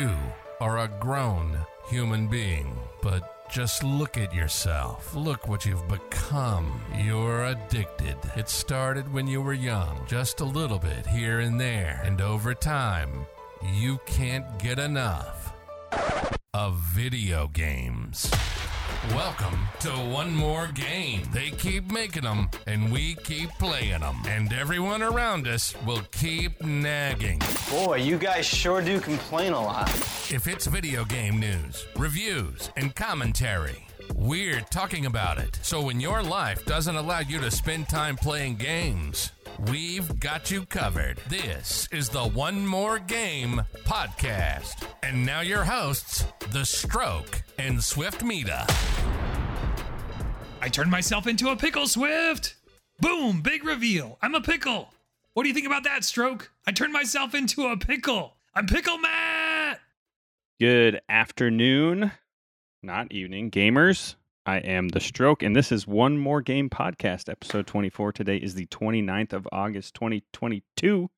You are a grown human being, but just look at yourself. Look what you've become. You're addicted. It started when you were young, just a little bit here and there, and over time, you can't get enough of video games. Welcome to One More Game. They keep making them, and we keep playing them. And everyone around us will keep nagging. Boy, you guys sure do complain a lot. If it's video game news, reviews, and commentary, we're talking about it. So when your life doesn't allow you to spend time playing games, we've got you covered. This is the One More Game podcast. And now your hosts, The Stroke and Swiftmida. I turned myself into a pickle, Swift. Boom, big reveal. I'm a pickle. What do you think about that, Stroke? I turned myself into a pickle. I'm Pickle Matt. Good afternoon, not evening, gamers. I am The Stroke, and this is One More Game Podcast, episode 24. Today is the 29th of August, 2022.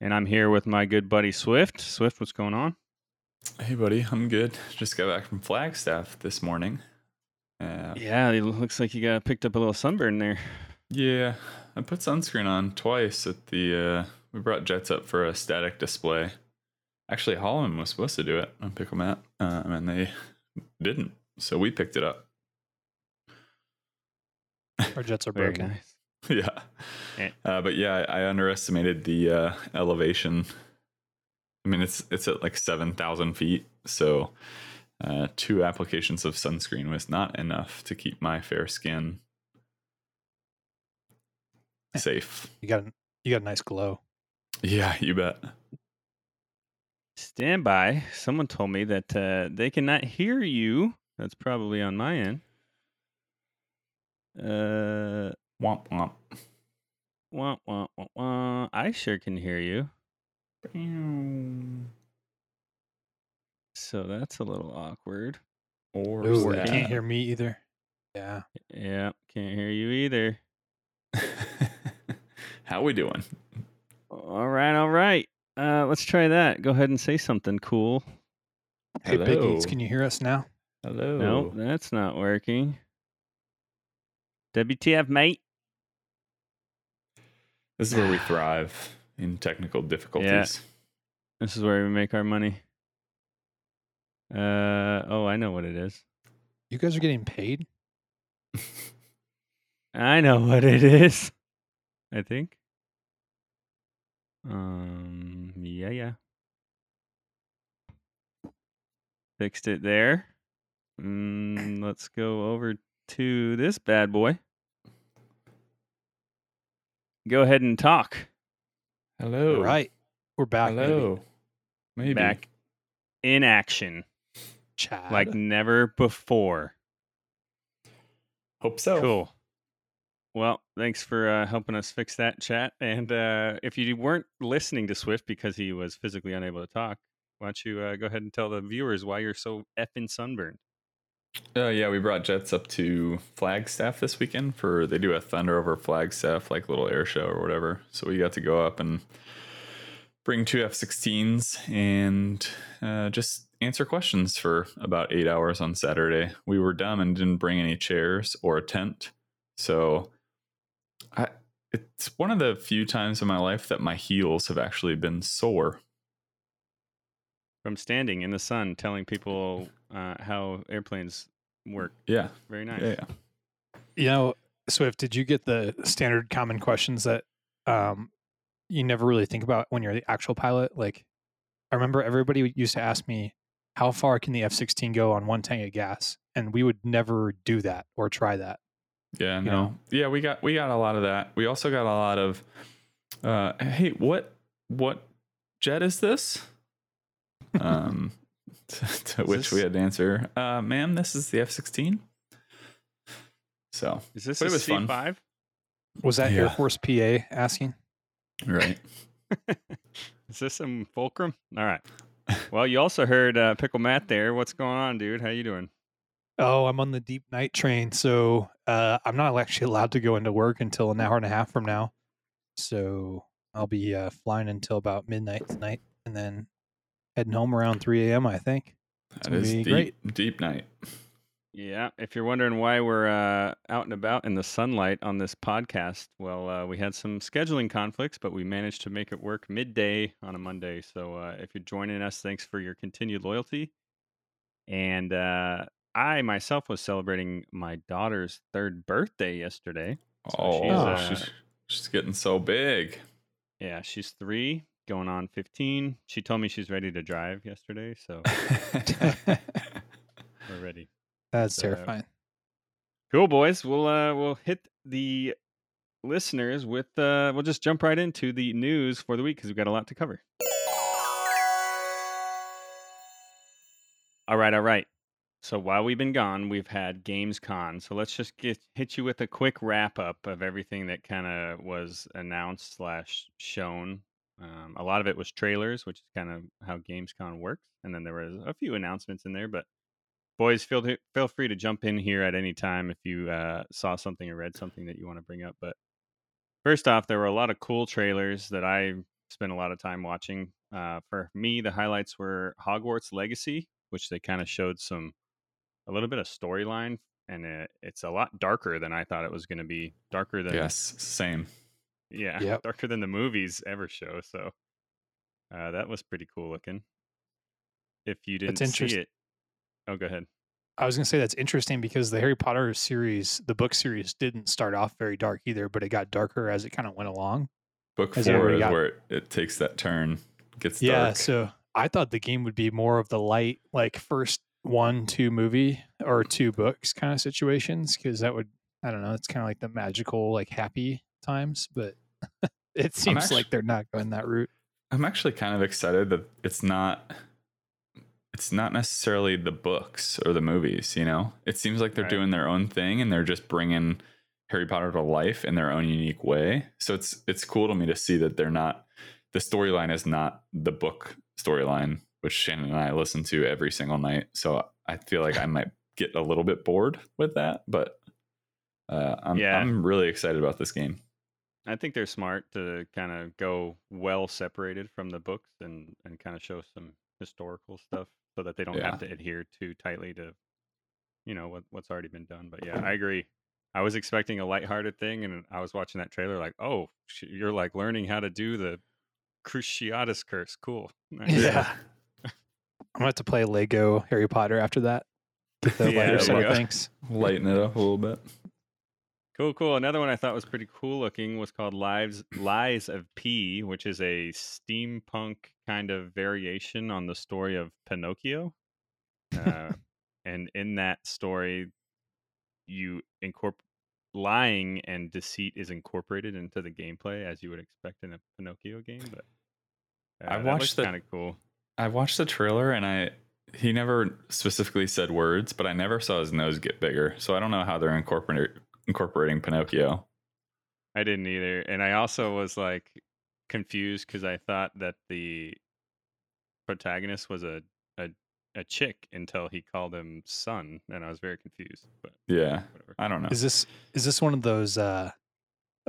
And I'm here with my good buddy Swift. Swift, what's going on? Hey, buddy, I'm good. Just got back from Flagstaff this morning. Uh, Yeah, it looks like you got picked up a little sunburn there. yeah, I put sunscreen on twice at the. Uh, we brought jets up for a static display. Actually, Holland was supposed to do it on Pickle Matt, um, and then they didn't. So we picked it up. Our jets are Very broken. nice. yeah. Eh. Uh, but yeah, I, I underestimated the uh, elevation. I mean, it's it's at like seven thousand feet, so uh, two applications of sunscreen was not enough to keep my fair skin safe. You got a, you got a nice glow. Yeah, you bet. Stand by. Someone told me that uh, they cannot hear you. That's probably on my end. Uh, Womp womp. Womp womp wah, wah. I sure can hear you. So that's a little awkward. Or Ooh, you that- can't hear me either. Yeah. Yeah, can't hear you either. How we doing? All right, all right. Uh, let's try that. Go ahead and say something cool. Hey, Big Eats, can you hear us now? Hello. Nope, that's not working. WTF, mate? This is where we thrive in technical difficulties. Yeah. This is where we make our money. Uh oh, I know what it is. You guys are getting paid? I know what it is. I think. Um. Yeah. Yeah. Fixed it there. Mm, let's go over to this bad boy. Go ahead and talk. Hello. All right. We're back. baby. Hello. Maybe. Back in action Chad. like never before. Hope so. Cool. Well, thanks for uh, helping us fix that chat. And uh, if you weren't listening to Swift because he was physically unable to talk, why don't you uh, go ahead and tell the viewers why you're so effing sunburned? Uh, yeah, we brought jets up to Flagstaff this weekend for they do a Thunder over Flagstaff like little air show or whatever. So we got to go up and bring two F-16s and uh, just answer questions for about eight hours on Saturday. We were dumb and didn't bring any chairs or a tent, so I it's one of the few times in my life that my heels have actually been sore. From standing in the sun telling people uh, how airplanes work. Yeah, Very nice. yeah, yeah. you know, Swift, did you get the standard common questions that um you never really think about when you're the actual pilot? Like I remember everybody used to ask me, how far can the F sixteen go on one tank of gas? And we would never do that or try that. Yeah, you no. know? Yeah, we got we got a lot of that. We also got a lot of uh hey, what what jet is this? um to, to Is which we had to answer, uh ma'am, this is the F sixteen. So Is this But a it was fun. C5? Was that Air Force PA asking? right. Is this some fulcrum? All right. Well, you also heard uh, Pickle Matt there. What's going on, dude? How you doing? Oh, I'm on the deep night train, so uh, I'm not actually allowed to go into work until an hour and a half from now. So I'll be uh, flying until about midnight tonight, and then heading home around 3 a.m. I think. That gonna is be deep, great. deep night. Yeah, if you're wondering why we're uh, out and about in the sunlight on this podcast, well, uh, we had some scheduling conflicts, but we managed to make it work midday on a Monday. So uh, if you're joining us, thanks for your continued loyalty. And uh, I myself was celebrating my daughter's third birthday yesterday. So oh, she's, uh, she's, she's getting so big. Yeah, she's three, going on 15. She told me she's ready to drive yesterday, so we're ready. That's So- terrifying. Cool, boys. We'll uh we'll hit the listeners with uh we'll just jump right into the news for the week because we've got a lot to cover. All right, all right. So while we've been gone, we've had Gamescom. So let's just get hit you with a quick wrap up of everything that kind of was announced slash shown. Um, a lot of it was trailers, which is kind of how Gamescom works, and then there was a few announcements in there. But boys, feel feel free to jump in here at any time if you uh, saw something or read something that you want to bring up. But first off, there were a lot of cool trailers that I spent a lot of time watching. Uh, for me, the highlights were Hogwarts Legacy, which they kind of showed some a little bit of storyline, and it, it's a lot darker than I thought it was going to be. Darker than yes, same. yeah, Yep. darker than the movies ever show. So uh, that was pretty cool looking. If you didn't That's see it, oh, go ahead. I was going to say that's interesting because the Harry Potter series, the book series, didn't start off very dark either, but it got darker as it kind of went along. Book Has four is got- where it, it takes that turn, gets Yeah, dark. so I thought the game would be more of the light, like first one, two movie or two books kind of situations because that would, I don't know, it's kind of like the magical, like happy times, but it seems actu- like they're not going that route. I'm actually kind of excited that it's not it's not necessarily the books or the movies, you know. It seems like they're Right. doing their own thing and they're just bringing Harry Potter to life in their own unique way. So it's it's cool to me to see that they're not the storyline is not the book storyline, which Shannon and I listen to every single night. So I feel like I might get a little bit bored with that, but uh, I'm Yeah. I'm really excited about this game. I think they're smart to kind of go well separated from the books and and kind of show some historical stuff so that they don't Yeah. have to adhere too tightly to you know what what's already been done. But yeah, I agree. I was expecting a lighthearted thing, and I was watching that trailer like, oh, you're like learning how to do the Cruciatus curse. Cool. Nice. Yeah. I'm going to have to play Lego Harry Potter after that. Get the Yeah, lighter there side of things. Lighten it up a little bit. Cool, cool. Another one I thought was pretty cool looking was called Lives Lies of P, which is a steampunk kind of variation on the story of Pinocchio. Uh, and in that story, you incorporate lying and deceit is incorporated into the gameplay as you would expect in a Pinocchio game. But uh, I that watched the- kind of cool. I watched the trailer and I he never specifically said words, but I never saw his nose get bigger. So I don't know how they're incorporating incorporating Pinocchio. I didn't either, and I also was like confused because I thought that the protagonist was a, a a chick until he called him son, and I was very confused. But Yeah, whatever. I don't know. Is this is this one of those uh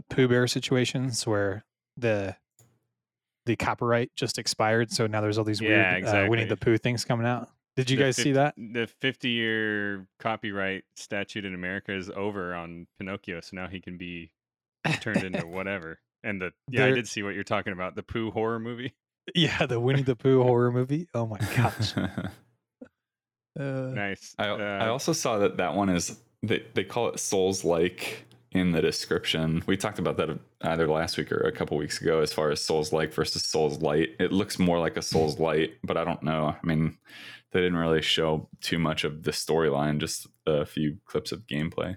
Pooh Bear situations where the the copyright just expired, so now there's all these weird Yeah, uh, Winnie the Pooh things coming out? Did you The guys see that? The 50 year copyright statute in America is over on Pinocchio, so now he can be turned into whatever. And the yeah, I did see what you're talking about the Pooh horror movie. Yeah, the Winnie the Pooh horror movie. Oh my gosh. Uh, Nice. I I Uh, also saw that that one is they they call it Souls like in the description. We talked about that either last week or a couple weeks ago as far as Souls like versus Souls light. It looks more like a Souls light, but I don't know. I mean, they didn't really show too much of the storyline, just a few clips of gameplay.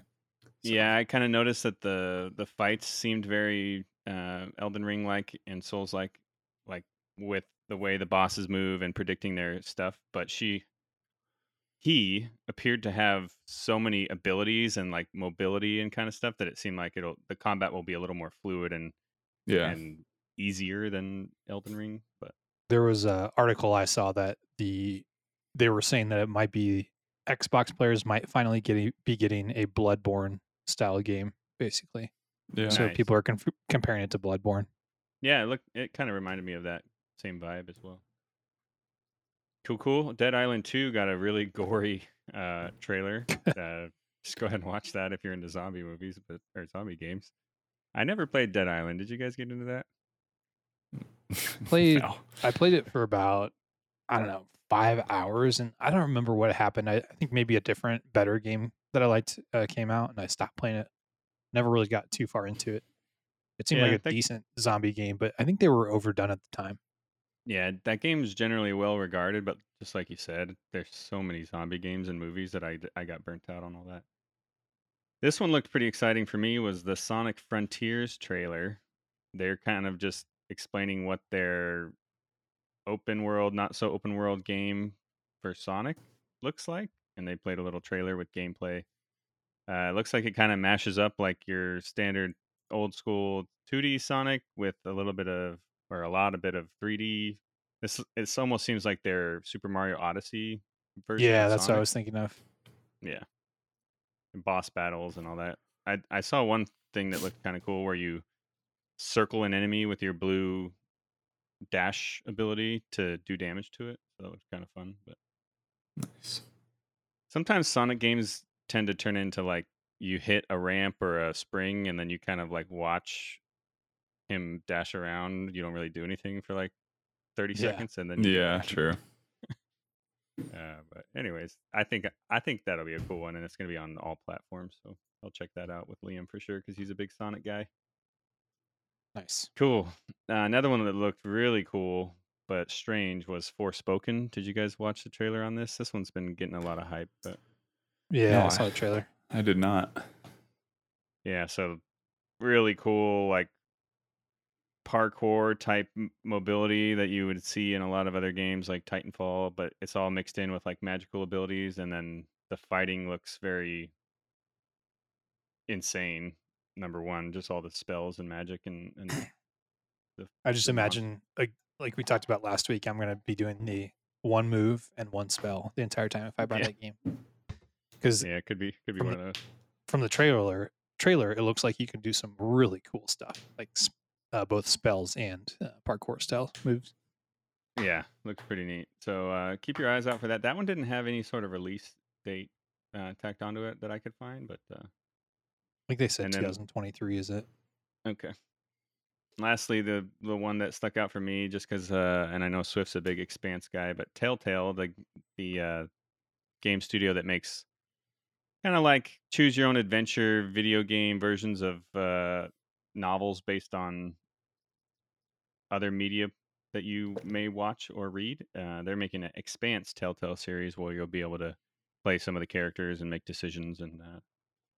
So- Yeah, I kind of noticed that the the fights seemed very uh, Elden Ring like and Souls like, like with the way the bosses move and predicting their stuff. But she, he appeared to have so many abilities and like mobility and kind of stuff that it seemed like it'll the combat will be a little more fluid and Yeah. and easier than Elden Ring. But there was a article I saw that the they were saying that it might be Xbox players might finally get be getting a Bloodborne style game, basically. yeah. So Nice. people are conf- comparing it to Bloodborne. yeah, it looked it kind of reminded me of that same vibe as well. Cool, cool. Dead Island 2 got a really gory uh, trailer. uh, just go ahead and watch that if you're into zombie movies but or zombie games. I never played Dead Island. Did you guys get into that? Played- No. I played it for about I don't know five hours, and I don't remember what happened. I, I think maybe a different, better game that I liked uh, came out, and I stopped playing it. Never really got too far into it. It seemed Yeah, like a that- decent zombie game, but I think they were overdone at the time. Yeah, that game's generally well regarded, but just like you said, there's so many zombie games and movies that I I got burnt out on all that. This one looked pretty exciting for me was the Sonic Frontiers trailer. They're kind of just explaining what their open world, not so open world game for Sonic looks like, and they played a little trailer with gameplay. Uh, it looks like it kind of mashes up like your standard old school 2D Sonic with a little bit of or a lot of bit of 3D. This it almost seems like their Super Mario Odyssey version. Yeah, that's what I was thinking of. Yeah, and boss battles and all that. I I saw one thing that looked kind of cool where you circle an enemy with your blue dash ability to do damage to it. So that looked kind of fun. But Nice. sometimes Sonic games tend to turn into like you hit a ramp or a spring and then you kind of like watch him dash around. You don't really do anything for like 30 Yeah. seconds and then Yeah, true. Uh, but anyways, I think I think that'll be a cool one and it's going to be on all platforms. So I'll check that out with Liam for sure because he's a big Sonic guy. Nice. Cool. Uh, another one that looked really cool but strange was Forspoken. Did you guys watch the trailer on this? This one's been getting a lot of hype, but Yeah, No, I I- saw the trailer. I did not. Yeah, so really cool, like parkour type mobility that you would see in a lot of other games like Titanfall, but it's all mixed in with like magical abilities, and then the fighting looks very insane. Number one, just all the spells and magic and and the, I just the imagine like like we talked about last week. I'm gonna be doing the one move and one spell the entire time if I buy Yeah. that game. Because Yeah, it could be could be one of those. from the trailer, trailer, it looks like you can do some really cool stuff, like uh, both spells and uh, parkour style moves. Yeah, looks pretty neat. So uh, keep your eyes out for that. That one didn't have any sort of release date uh, tacked onto it that I could find, but uh, I think they said And then- 2023 is it? Okay. Lastly, the the one that stuck out for me, just because, uh, and I know Swift's a big Expanse guy, but Telltale, the the uh, game studio that makes kind of like choose your own adventure video game versions of uh, novels based on other media that you may watch or read. Uh, they're making an Expanse Telltale series where you'll be able to play some of the characters and make decisions. And uh,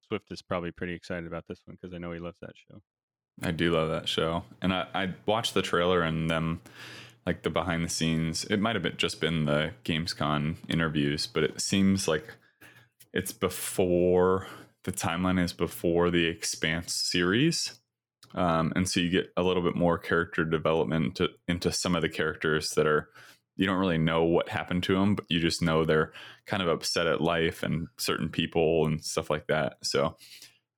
Swift is probably pretty excited about this one because I know he loves that show. I do love that show, and I, I watched the trailer and them, like the behind the scenes. It might have been just been the Gamescom interviews, but it seems like it's before the timeline is before the Expanse series, um, and so you get a little bit more character development to, into some of the characters that are you don't really know what happened to them, but you just know they're kind of upset at life and certain people and stuff like that. So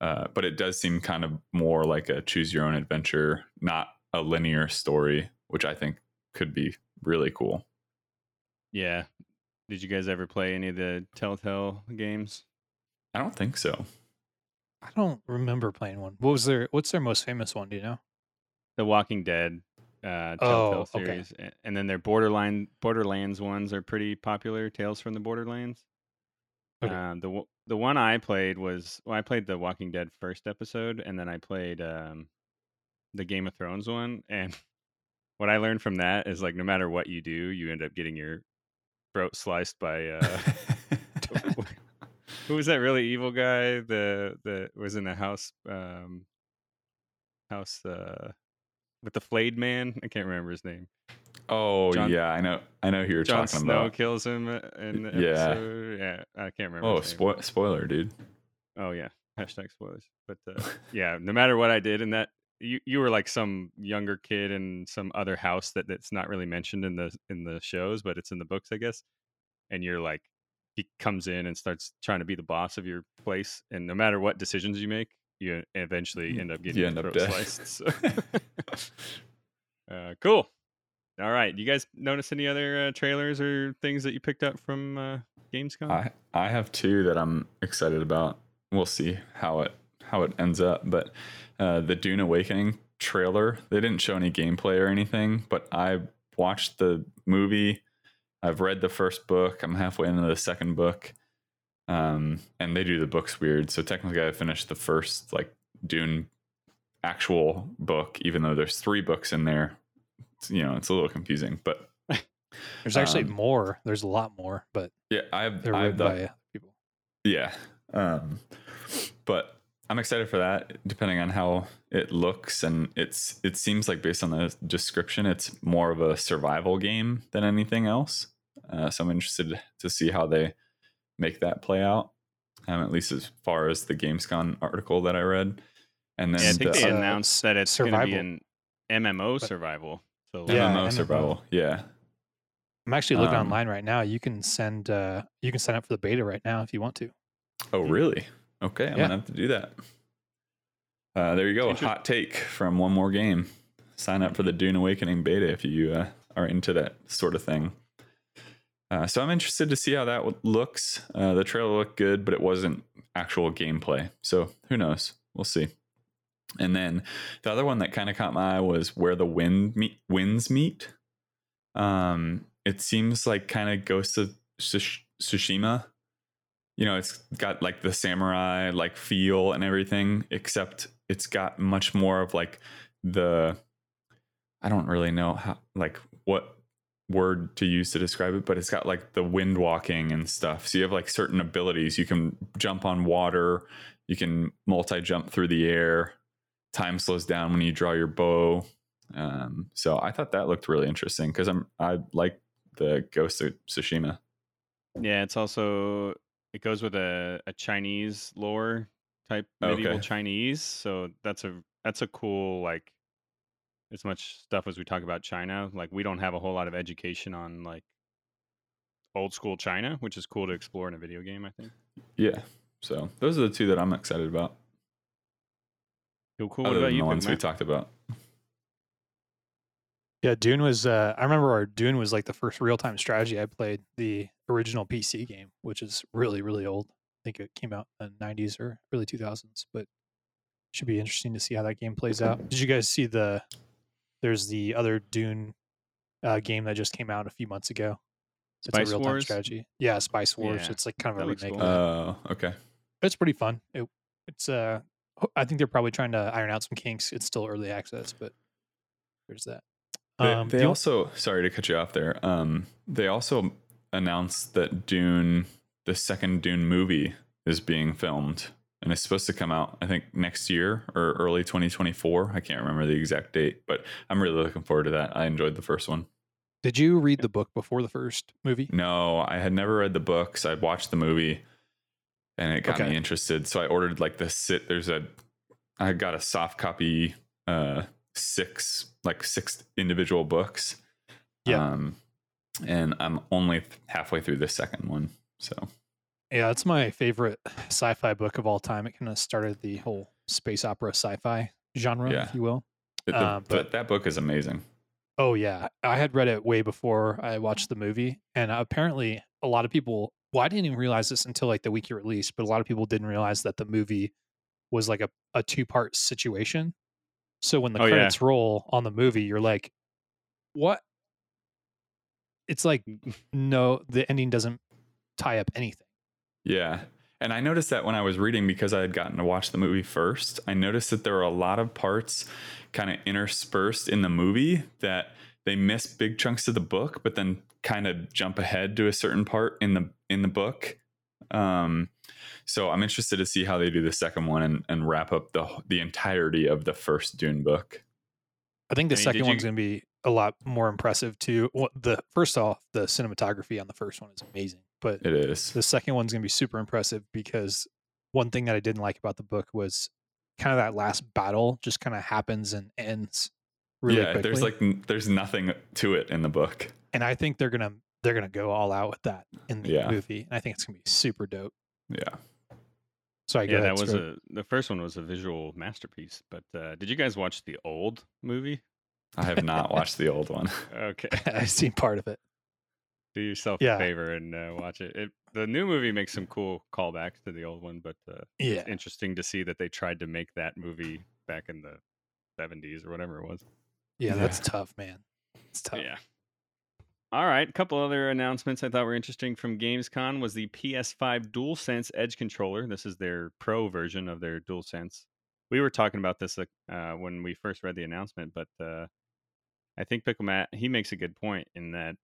uh, but it does seem kind of more like a choose your own adventure, not a linear story, which I think could be really cool. Yeah. Did you guys ever play any of the Telltale games? I don't think so. I don't remember playing one. What was their What's their most famous one? Do you know? The Walking Dead uh, Telltale Oh, series, A- and then their Borderline Borderlands ones are pretty popular. Tales from the Borderlands. Okay. Uh, the the one I played was well, I played the Walking Dead first episode, and then I played um, the Game of Thrones one. And what I learned from that is like no matter what you do, you end up getting your throat sliced by uh, who was that really evil guy? The the was in the house um house uh with the flayed man. I can't remember his name. oh John- yeah, I know. I know who you're Jon talking Snow about. kills him uh, in the Yeah. episode. Yeah, I can't remember. Oh, spo- spoiler, dude. Oh yeah, hashtag spoilers. But uh, yeah, no matter what I did in that, you you were like some younger kid in some other house that that's not really mentioned in the in the shows, but it's in the books, I guess. And you're like, he comes in and starts trying to be the boss of your place, and no matter what decisions you make, you eventually end up getting You end up dead. sliced. So. uh, cool. All right. You guys notice any other uh, trailers or things that you picked up from uh, Gamescom? I I have two that I'm excited about. We'll see how it how it ends up. But uh, the Dune Awakening trailer, they didn't show any gameplay or anything. But I watched the movie. I've read the first book. I'm halfway into the second book. Um, and they do the books weird. So technically, I finished the first like Dune actual book, even though there's three books in there. It's, you know, it's a little confusing, but There's actually Um, more. There's a lot more, but yeah, I have they're I have written the by uh, people. Yeah. Um, but I'm excited for that, depending on how it looks. And it's it seems like based on the description, it's more of a survival game than anything else. Uh, so I'm interested to see how they make that play out. Um, at least as far as the Gamescom article that I read. And then Yeah, I think the they uh, announced that it's going to be an MMO But- survival. So Yeah, MMO MMO. survival. Yeah. I'm actually looking Um, online right now. You can send uh you can sign up for the beta right now if you want to. Oh, really? Okay, I'm Yeah. gonna have to do that. Uh, there you go. A hot take from one more game. Sign up for the Dune Awakening beta if you uh, are into that sort of thing. Uh, so I'm interested to see how that w- looks. Uh, the trailer looked good, but it wasn't actual gameplay. So who knows? We'll see. And then the other one that kind of caught my eye was where the wind meet, winds meet. Um, it seems like kind of Ghost of Tsush- Tsushima you know it's got like the samurai like feel and everything except it's got much more of like the i don't really know how like what word to use to describe it but it's got like the wind walking and stuff. So you have like certain abilities. You can jump on water. You can multi jump through the air. Time slows down when you draw your bow. Um, so i thought that looked really interesting because i'm i like the ghost of tsushima. Yeah, it's also it goes with a, a Chinese lore type medieval Okay. Chinese. So that's a that's a cool like as much stuff as we talk about China. Like we don't have a whole lot of education on like old school China, which is cool to explore in a video game. I think. Yeah. So those are the two that I'm excited about. Cool. Cool. Other What about you? the ones we talked about. Yeah, Dune was. Uh, I remember our Dune was like the first real time strategy I played. The original PC game, which is really really old. I think it came out in the '90s or early 2000s, but should be interesting to see how that game plays out. Did you guys see the? There's the other Dune uh, game that just came out a few months ago. It's Spice a real time Wars? strategy. Yeah, Spice Wars. Yeah, It's like kind of that a looks remake. cool. of it. Oh, okay. it's pretty fun. It, it's uh, I think they're probably trying to iron out some kinks. It's still early access, but there's that. They, Um, they the also, sorry to cut you off there. Um, they also announced that Dune, the second Dune movie, is being filmed and it's supposed to come out, I think, next year or early 2024. I can't remember the exact date, but I'm really looking forward to that. I enjoyed the first one. Did you read the book before the first movie? No, I had never read the books. I'd watched the movie and it got Okay. me interested. So I ordered like the sit there's a I got a soft copy uh six like six individual books. Yeah. Um and I'm only halfway through the second one. So Yeah, it's my favorite sci-fi book of all time. It kind of started the whole space opera sci-fi genre, Yeah. if you will. the- the- Uh, but- that book is amazing. Oh yeah, I had read it way before I watched the movie, and apparently a lot of people. Well, I didn't even realize this until like the week it released, but a lot of people didn't realize that the movie was like a, a two part situation. So when the Oh, yeah. credits roll on the movie, you're like, "What?" It's like no, the ending doesn't tie up anything. Yeah. And I noticed that when I was reading because I had gotten to watch the movie first, I noticed that there were a lot of parts kind of interspersed in the movie that they miss big chunks of the book, but then kind of jump ahead to a certain part in the in the book. Um, so I'm interested to see how they do the second one and, and wrap up the the entirety of the first Dune book. I think the I mean, second one's you- going to be a lot more impressive too. Well, the first off, the cinematography on the first one is amazing, but It is. the second one's going to be super impressive because one thing that I didn't like about the book was kind of that last battle just kind of happens and ends really yeah, quickly. there's like there's nothing to it in the book. and I think they're gonna they're gonna go all out with that in the Yeah. movie, and I think it's gonna be super dope. Yeah. So I yeah, that was Stroke. a the first one was a visual masterpiece. But uh, did you guys watch the old movie? I have not watched the old one. Okay. I've seen part of it. Do yourself Yeah. a favor and uh, watch it. it. The new movie makes some cool callbacks to the old one, but uh, Yeah. it's interesting to see that they tried to make that movie back in the 70s or whatever it was. Yeah, that's tough, man. It's tough. Yeah. All right, a couple other announcements I thought were interesting from Gamescom was the PS5 DualSense Edge controller. This is their pro version of their DualSense. We were talking about this uh, when we first read the announcement, but uh, I think Pickle Matt he makes a good point in that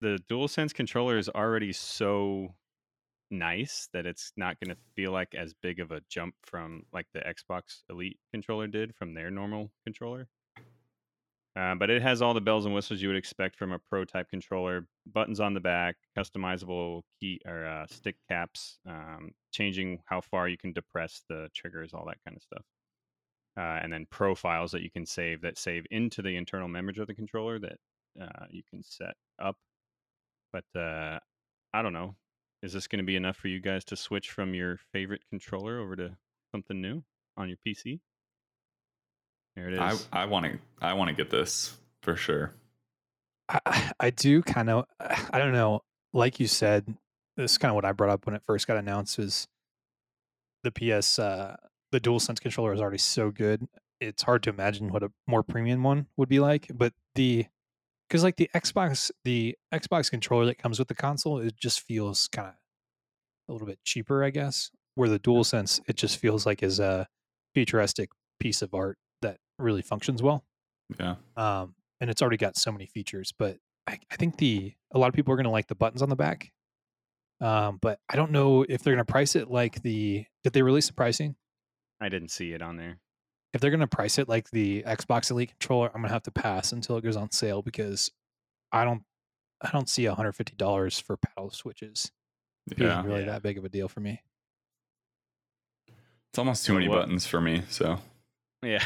the DualSense controller is already so nice that it's not going to feel like as big of a jump from like the Xbox Elite controller did from their normal controller. Uh, but it has all the bells and whistles you would expect from a pro type controller. Buttons on the back, customizable key or uh, stick caps, um, changing how far you can depress the triggers, all that kind of stuff. Uh, and then profiles that you can save that save into the internal memory of the controller that uh, you can set up. But uh, I don't know. Is this going to be enough for you guys to switch from your favorite controller over to something new on your PC? There it is. I. I want to I want to get this for sure. I, I do kind of I don't know. Like you said, this is kind of what I brought up when it first got announced. Was the PS uh, the dual sense controller is already so good. It's hard to imagine what a more premium one would be like. But the because like the Xbox the Xbox controller that comes with the console, it just feels kind of a little bit cheaper, I guess. Where the dual sense it just feels like is a futuristic piece of art that really functions well Yeah. um, and it's already got so many features. But I, I think the a lot of people are going to like the buttons on the back. Um, but I don't know if they're going to price it like the. Did they release the pricing? I didn't see it on there. If they're going to price it like the Xbox Elite controller, I'm going to have to pass until it goes on sale because I don't. I don't see $150 for paddle switches being Yeah. really Yeah. that big of a deal for me. It's almost too So many what- buttons for me. So Yeah.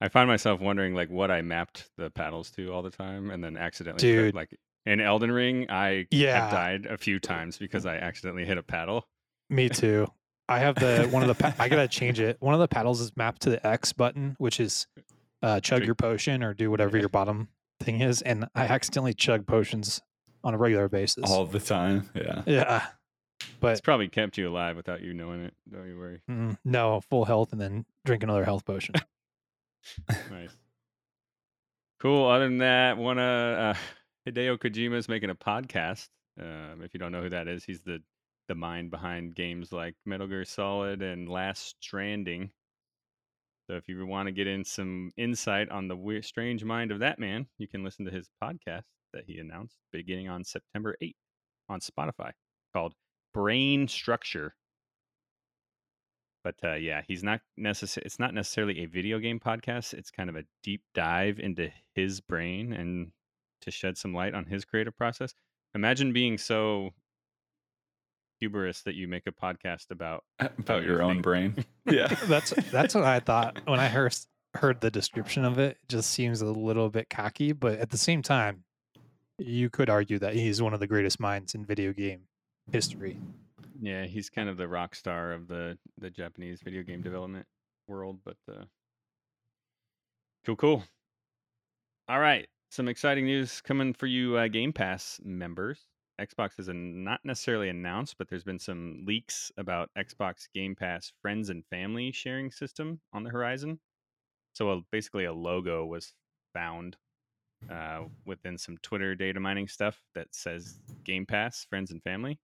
I find myself wondering like what I mapped the paddles to all the time and then accidentally put- Dude. like in Elden Ring I Yeah. have died a few uh, times because I accidentally hit a paddle. Me too. I have the one of the. Pa- I gotta change it. One of the paddles is mapped to the X button, which is uh, chug Drink- your potion or do whatever your bottom thing is, and I accidentally chug potions on a regular basis. all the time. Yeah. yeah, But It's probably kept you alive without you knowing it. Don't you worry. mm, no full health, and then drink another health potion. Nice. Cool. Other than that, wanna uh, Hideo Kojima is making a podcast. Um, if you don't know who that is, he's the the mind behind games like Metal Gear Solid and Last Stranding. So if you want to get in some insight on the weird, strange mind of that man, you can listen to his podcast that he announced beginning on September 8th on Spotify called Brain Structure. But uh, yeah, he's not necessarily. It's not necessarily a video game podcast. It's kind of a deep dive into his brain and to shed some light on his creative process. Imagine being so hubris that you make a podcast about. About you your own brain. Yeah. that's that's what I thought when I heard heard the description of it. It just seems a little bit cocky, but at the same time, you could argue that he's one of the greatest minds in video game history. Yeah, he's kind of the rock star of the the Japanese video game development world. But uh, cool, cool. All right, some exciting news coming for you, uh, Game Pass members. Xbox is not necessarily announced, but there's been some leaks about Xbox Game Pass friends and family sharing system on the horizon. So a, basically, a logo was found uh, within some Twitter data mining stuff that says Game Pass friends and family.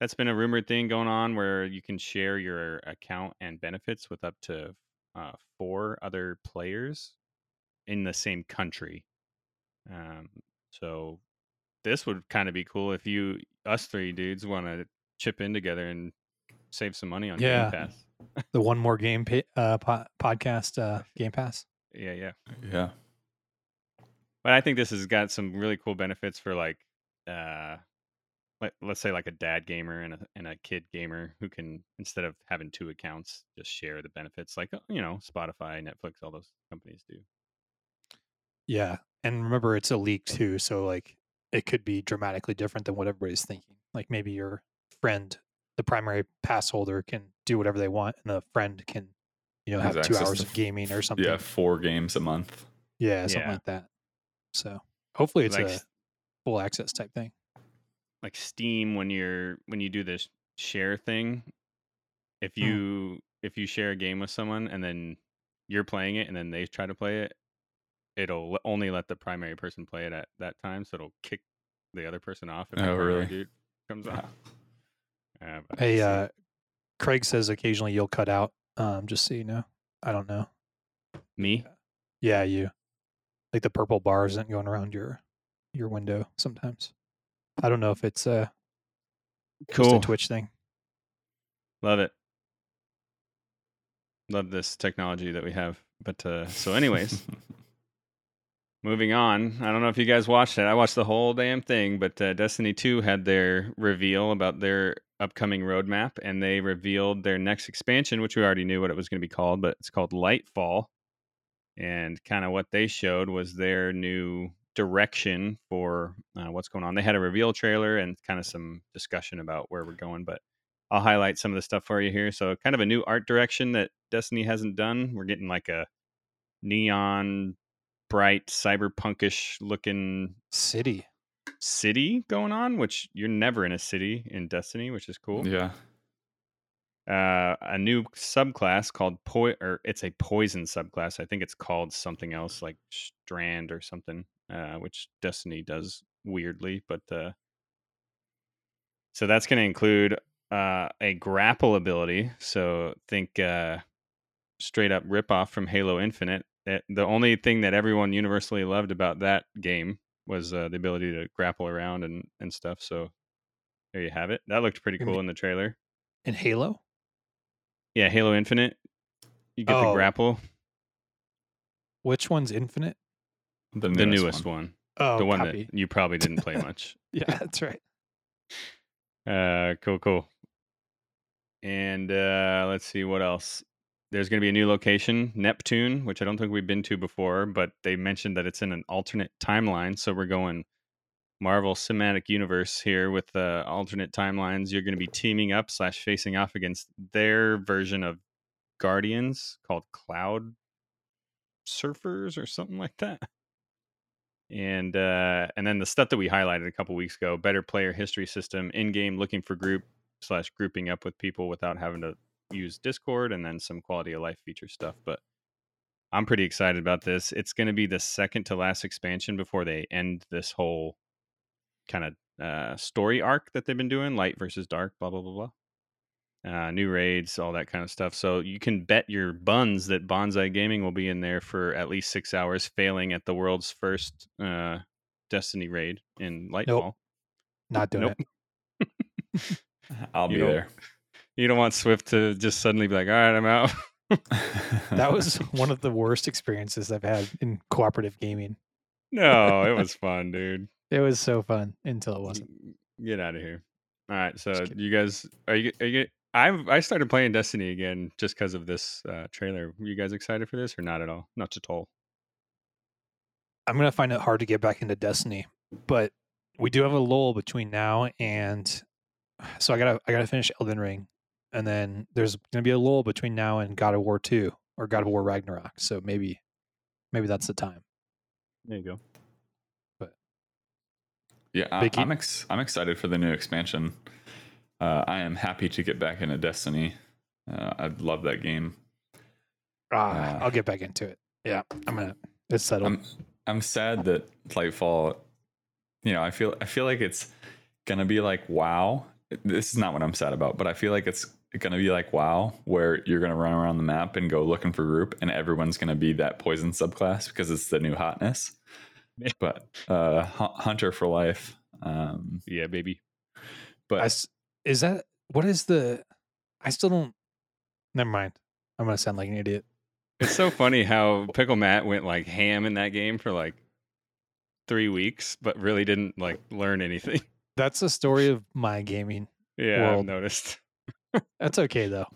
That's been a rumored thing going on where you can share your account and benefits with up to uh, four other players in the same country. Um, so this would kind of be cool if you, us three dudes, want to chip in together and save some money on Yeah. Game Pass. The one more game pa- uh, po- podcast uh, Game Pass. Yeah, yeah. Yeah. But I think this has got some really cool benefits for like, uh, let, let's say like a dad gamer and a and a kid gamer who can instead of having two accounts, just share the benefits like uh, you know Spotify, Netflix, all those companies do. Yeah, and remember it's a leak too, so like it could be dramatically different than what everybody's thinking. Like maybe your friend, the primary pass holder, can do whatever they want, and the friend can you know Has have two hours of gaming or something. Yeah, four games a month. Yeah, something Yeah. like that. So hopefully it's Like a s- full access type thing. like Steam when you're when you do this share thing, if Hmm. you if you share a game with someone and then you're playing it and then they try to play it, it'll only let the primary person play it at that time, so it'll kick the other person off. If the Oh, really? Dude comes. Uh, but Hey, uh, Craig says occasionally you'll cut out. Um, just so you know, I don't know. me? Yeah, you like the purple bar isn't going around your your window sometimes. I don't know if it's uh just Cool. a Twitch thing. Love it. Love this technology that we have. But uh, so, anyways, moving on. I don't know if you guys watched it. I watched the whole damn thing. But uh, Destiny Two had their reveal about their upcoming roadmap, and they revealed their next expansion, which we already knew what it was going to be called, but it's called Lightfall. And kind of what they showed was their new direction for uh, what's going on. They had a reveal trailer and kind of some discussion about where we're going, but I'll highlight some of the stuff for you here. So, kind of a new art direction that Destiny hasn't done. We're getting like a neon, bright, cyberpunkish looking City. city going on, which you're never in a city in Destiny, which is cool. Yeah. Uh, a new subclass called po or it's a poison subclass. I think it's called something else like Strand or something, uh, which Destiny does weirdly, but uh, so that's going to include uh, a grapple ability. So think uh, straight up ripoff from Halo Infinite. It, the only thing that everyone universally loved about that game was uh, the ability to grapple around and, and stuff. So there you have it. That looked pretty cool in the trailer. In Halo? Yeah, Halo Infinite. You get the Oh. grapple, Which one's Infinite? The the newest, newest one. one, Oh, the one copy. that you probably didn't play much. Yeah, that's right. Uh, cool, cool. And uh, let's see what else. There's going to be a new location, Neptune, which I don't think we've been to before, but they mentioned that it's in an alternate timeline. So we're going Marvel Cinematic Universe here with uh, alternate timelines. You're going to be teaming up slash facing off against their version of Guardians called Cloud Surfers or something like that. And uh, and then the stuff that we highlighted a couple weeks ago: better player history system, in game looking for group slash grouping up with people without having to use Discord, and then some quality of life feature stuff. But I'm pretty excited about this. It's going to be the second to last expansion before they end this whole kind of uh, story arc that they've been doing, light versus dark, blah blah blah blah. Uh, new raids, all that kind of stuff. So you can bet your buns that Bonsai Gaming will be in there for at least six hours, failing at the world's first uh, Destiny raid in Lightfall. Nope. Not doing Nope. it. I'll You be don't- there. You don't want Swift to just suddenly be like, "All right, I'm out." That was one of the worst experiences I've had in cooperative gaming. no, it was fun, dude. It was so fun until it wasn't. Get out of here. All right, so you guys are you are you I've I started playing Destiny again just because of this uh, trailer. you guys excited for this or not at all? Not at all. I'm gonna find it hard to get back into Destiny, but we do have a lull between now and so I gotta I gotta finish Elden Ring, and then there's gonna be a lull between now and God of War Two or God of War Ragnarok. So maybe maybe that's the time. There you go. Yeah, I, I'm ex- I'm excited for the new expansion. Uh, I am happy to get back into Destiny. Uh, I love that game. Ah, Uh, I'll get back into it. Yeah, I'm gonna. It's settled. I'm I'm sad that Lightfall. You know, I feel I feel like it's gonna be like WoW. This is not what I'm sad about, but I feel like it's gonna be like WoW, where you're gonna run around the map and go looking for group, and everyone's gonna be that poison subclass because it's the new hotness. But uh, Hu- Hunter for life. Um, Yeah, baby. but I s- is that what is the? I still don't. Never mind. I'm gonna sound like an idiot. It's so funny how Pickle Matt went like ham in that game for like three weeks, but really didn't like learn anything. That's the story of my gaming. yeah, I've noticed. That's okay though.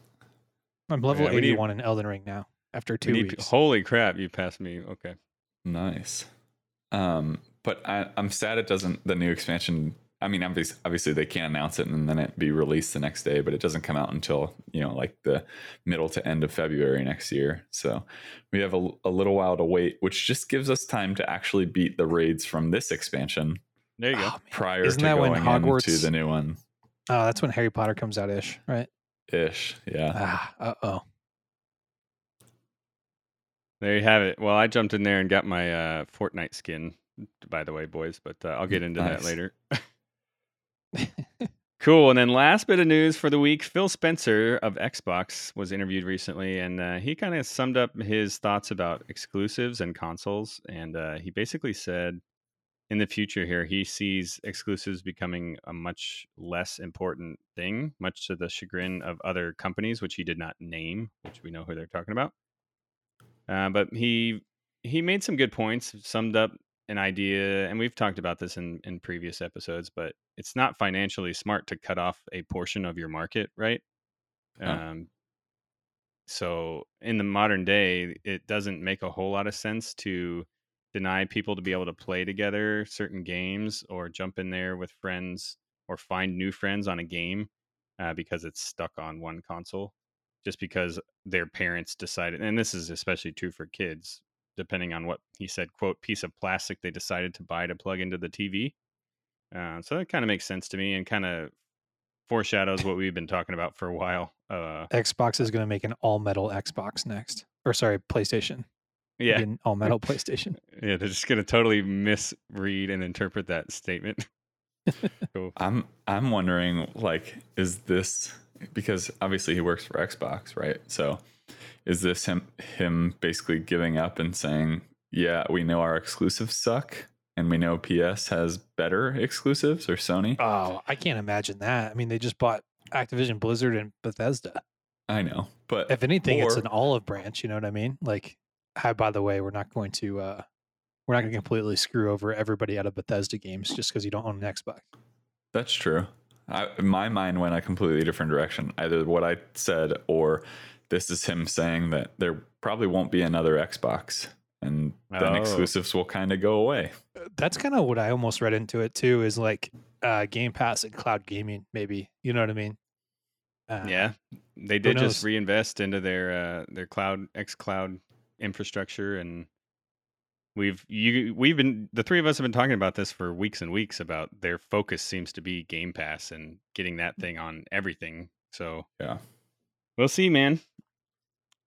I'm level Yeah, we need- 81 in Elden Ring now after We two need- weeks. holy crap, you passed me. Okay. Nice. Um, but I, I'm sad it doesn't. The new expansion. I I mean, obviously, obviously they can't announce it and then it be released the next day, but it doesn't come out until you know like the middle to end of February next year. So we have a, a little while to wait, which just gives us time to actually beat the raids from this expansion There you go. Oh, prior Isn't to that when going Hogwarts- into the new one. Oh, that's when Harry Potter comes out ish, right? Ish, yeah. Ah, uh oh. There you have it. Well, I jumped in there and got my uh, Fortnite skin, by the way, boys, but uh, I'll get into that later. cool. And then last bit of news for the week Phil Spencer of Xbox was interviewed recently, and uh, he kind of summed up his thoughts about exclusives and consoles. And uh, he basically said in the future here, he sees exclusives becoming a much less important thing, much to the chagrin of other companies, which he did not name, which we know who they're talking about. Uh, but he he made some good points, summed up an idea, and we've talked about this in in previous episodes. But it's not financially smart to cut off a portion of your market, right? No. Um, so in the modern day, it doesn't make a whole lot of sense to deny people to be able to play together certain games or jump in there with friends or find new friends on a game uh, because it's stuck on one console just because their parents decided and this is especially true for kids depending on what he said quote piece of plastic they decided to buy to plug into the tv uh, so that kind of makes sense to me and kind of foreshadows what we've been talking about for a while uh, Xbox is going to make an all metal Xbox next. Or sorry, PlayStation. It'll yeah be An all metal PlayStation. yeah they're just going to totally misread and interpret that statement cool I'm I'm wondering like is this because obviously he works for Xbox, right? So is this him him basically giving up and saying, "Yeah, we know our exclusives suck and we know PS has better exclusives or Sony?" Oh, I can't imagine that. I mean, they just bought Activision Blizzard and Bethesda. I know. But If anything, it's an olive branch. You know what I mean? Like, hi, by the way, we're not going to uh we're not going to completely screw over everybody out of Bethesda games just because you don't own an Xbox. That's true. I, my mind went a completely different direction. Either what I said or this is him saying that there probably won't be another Xbox and then Oh. exclusives will kind of go away. That's kind of what I almost read into it too. Is like uh Game Pass and cloud gaming, maybe. You know what I mean? Uh, yeah they did just reinvest into their uh their cloud xCloud infrastructure and we've you we've been the three of us have been talking about this for weeks and weeks about their focus seems to be game pass and getting that thing on everything so Yeah. we'll see man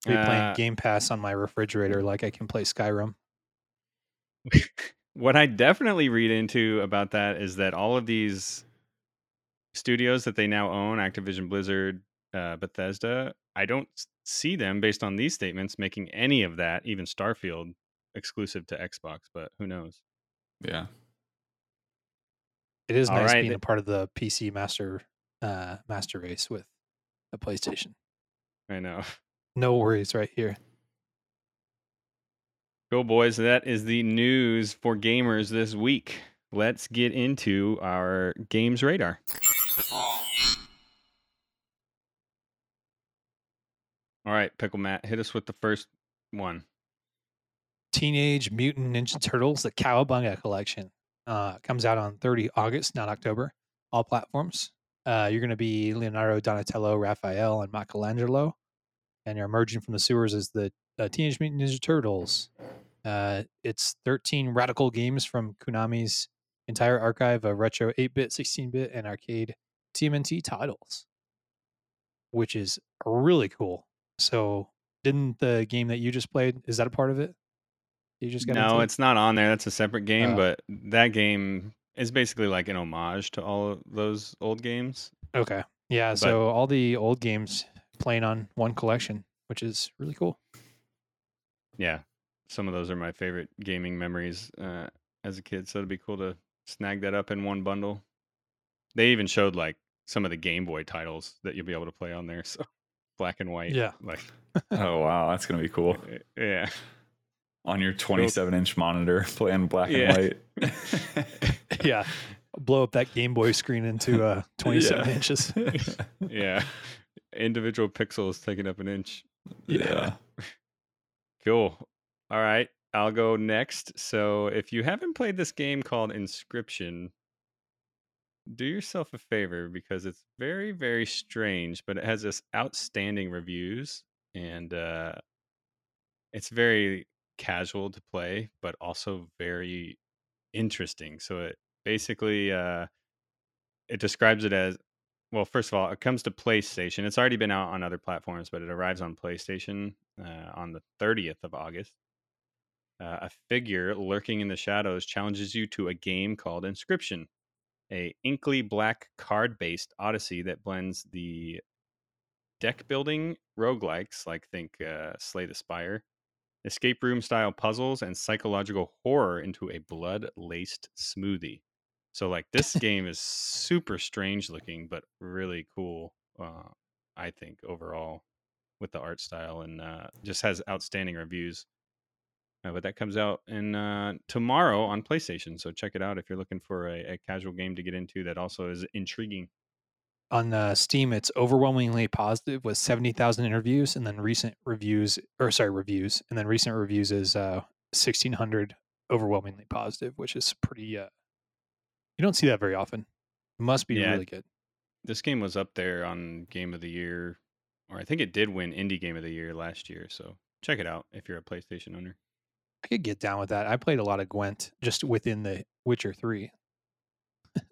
Be Uh, playing Game Pass on my refrigerator like I can play Skyrim. what I definitely read into about that is that all of these studios that they now own, Activision Blizzard, uh, Bethesda, I don't see them based on these statements making any of that, even Starfield, exclusive to Xbox. But who knows? Yeah. It is All nice right, being a part of the PC master uh master race with the PlayStation. I know. No worries right here. Cool, boys. That is the news for gamers this week. Let's get into our games radar. All right, Pickle Matt, hit us with the first one. Teenage Mutant Ninja Turtles: The Cowabunga Collection uh, comes out on 30 August, not October. All platforms. Uh, you're going to be Leonardo, Donatello, Raphael, and Michelangelo, and you're emerging from the sewers as the uh, Teenage Mutant Ninja Turtles. Uh, it's 13 radical games from Konami's entire archive of retro 8-bit, 16-bit, and arcade TMNT titles, which is really cool. So, didn't the game that you just played is that a part of it? You just got No, it's not on there. That's a separate game, Oh. but that game is basically like an homage to all of those old games. Okay. Yeah. But- so all the old games playing on one collection, which is really cool. Yeah, some of those are my favorite gaming memories uh, as a kid. So it'd be cool to snag that up in one bundle. They even showed like some of the Game Boy titles that you'll be able to play on there. So black and white. Yeah. Like, Oh wow, that's gonna be cool. yeah. On your 27 inch monitor, playing black Yeah. and white. yeah. Blow up that Game Boy screen into uh, 27 Yeah. inches. Yeah. Individual pixels taking up an inch. yeah. Cool. All right. I'll go next. So, if you haven't played this game called Inscryption, do yourself a favor because it's very, very strange, but it has this outstanding reviews and uh, it's very casual to play, but also very interesting. So it basically uh, it describes it as well. First of all, it comes to PlayStation. It's already been out on other platforms, but it arrives on PlayStation uh, on the 30th of August. Uh, a figure lurking in the shadows challenges you to a game called Inscryption, a inkly black card-based odyssey that blends the deck building roguelikes, like think uh, Slay the Spire, escape room style puzzles, and psychological horror into a blood laced smoothie. So, like, this game is super strange looking, but really cool, uh, I think, overall, with the art style and uh, just has outstanding reviews. Uh, but that comes out in uh, tomorrow on PlayStation, so check it out if you're looking for a, a casual game to get into that also is intriguing. On uh, Steam, it's overwhelmingly positive with 70,000 interviews, and then recent reviews, or sorry, reviews, and then recent reviews is uh, 1,600 overwhelmingly positive, which is pretty. Uh, you don't see that very often. It must be Yeah. really good. This game was up there on Game of the Year, or I think it did win Indie Game of the Year last year. So check it out if you're a PlayStation owner. I could get down with that. I played a lot of Gwent just within the Witcher 3.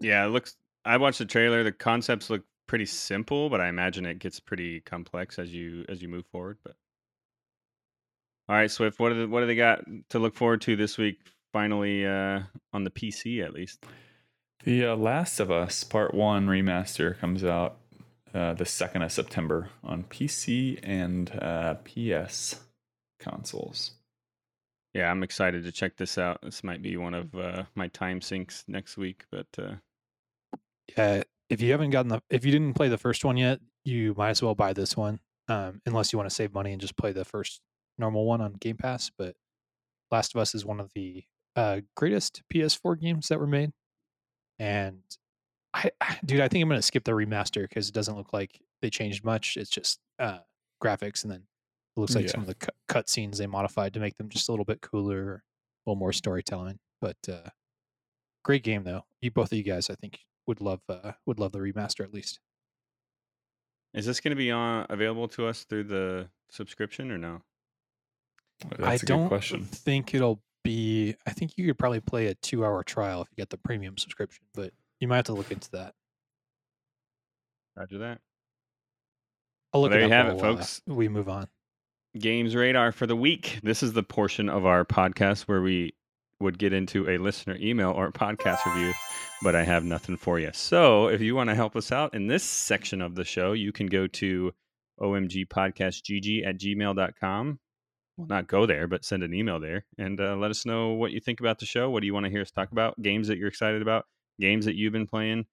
Yeah, it looks. I watched the trailer. The concepts look pretty simple, but I imagine it gets pretty complex as you as you move forward. But all right, Swift, what do they, what do they got to look forward to this week? Finally, uh, on the PC at least. The uh, Last of Us Part 1 remaster comes out uh, the 2nd of September on PC and uh, PS consoles. Yeah, I'm excited to check this out. This might be one of uh, my time sinks next week, but uh, Yeah, if you haven't gotten the, if you didn't play the first one yet, you might as well buy this one, um, unless you want to save money and just play the first normal one on Game Pass. But Last of Us is one of the uh, greatest PS4 games that were made, and I, I- dude, I think I'm gonna skip the remaster because it doesn't look like they changed much. It's just uh, graphics, and then it looks like some of the cut, cut scenes they modified to make them just a little bit cooler, a little more storytelling. But uh, great game though. You both of you guys, I think, would love uh, would love the remaster at least. is this going to be on available to us through the subscription or no? That's I a don't good question. think it'll be. I think you could probably play a two hour trial if you get the premium subscription, but you might have to look into that. Roger that. I'll look there it you have it, uh, folks. we move on. Games Radar for the week. This is the portion of our podcast where we would get into a listener email or podcast review, but I have nothing for you. So if you want to help us out in this section of the show, you can go to omgpodcastgg at gmail.com. Well, not go there, but send an email there and uh, let us know what you think about the show. What do you want to hear us talk about? Games that you're excited about, games that you've been playing.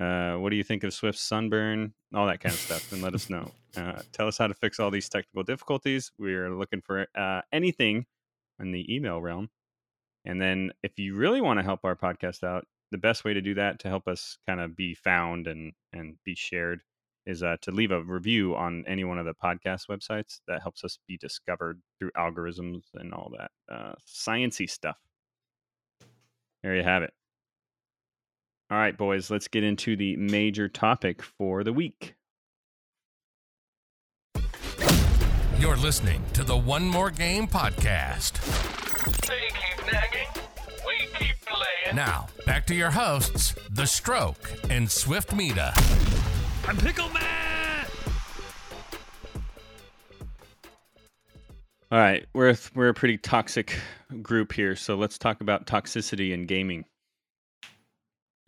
Uh, what do you think of Swift's sunburn? All that kind of stuff, and let us know. Uh, tell us how to fix all these technical difficulties. We're looking for uh, anything in the email realm. And then, if you really want to help our podcast out, the best way to do that to help us kind of be found and and be shared is uh, to leave a review on any one of the podcast websites. That helps us be discovered through algorithms and all that uh, sciency stuff. There you have it. All right, boys, let's get into the major topic for the week. You're listening to the One More Game podcast. They keep nagging. We keep playing. Now, back to your hosts, The Stroke and Swiftmida. I'm Pickle Matt. All right, we're a, we're a pretty toxic group here, so let's talk about toxicity in gaming.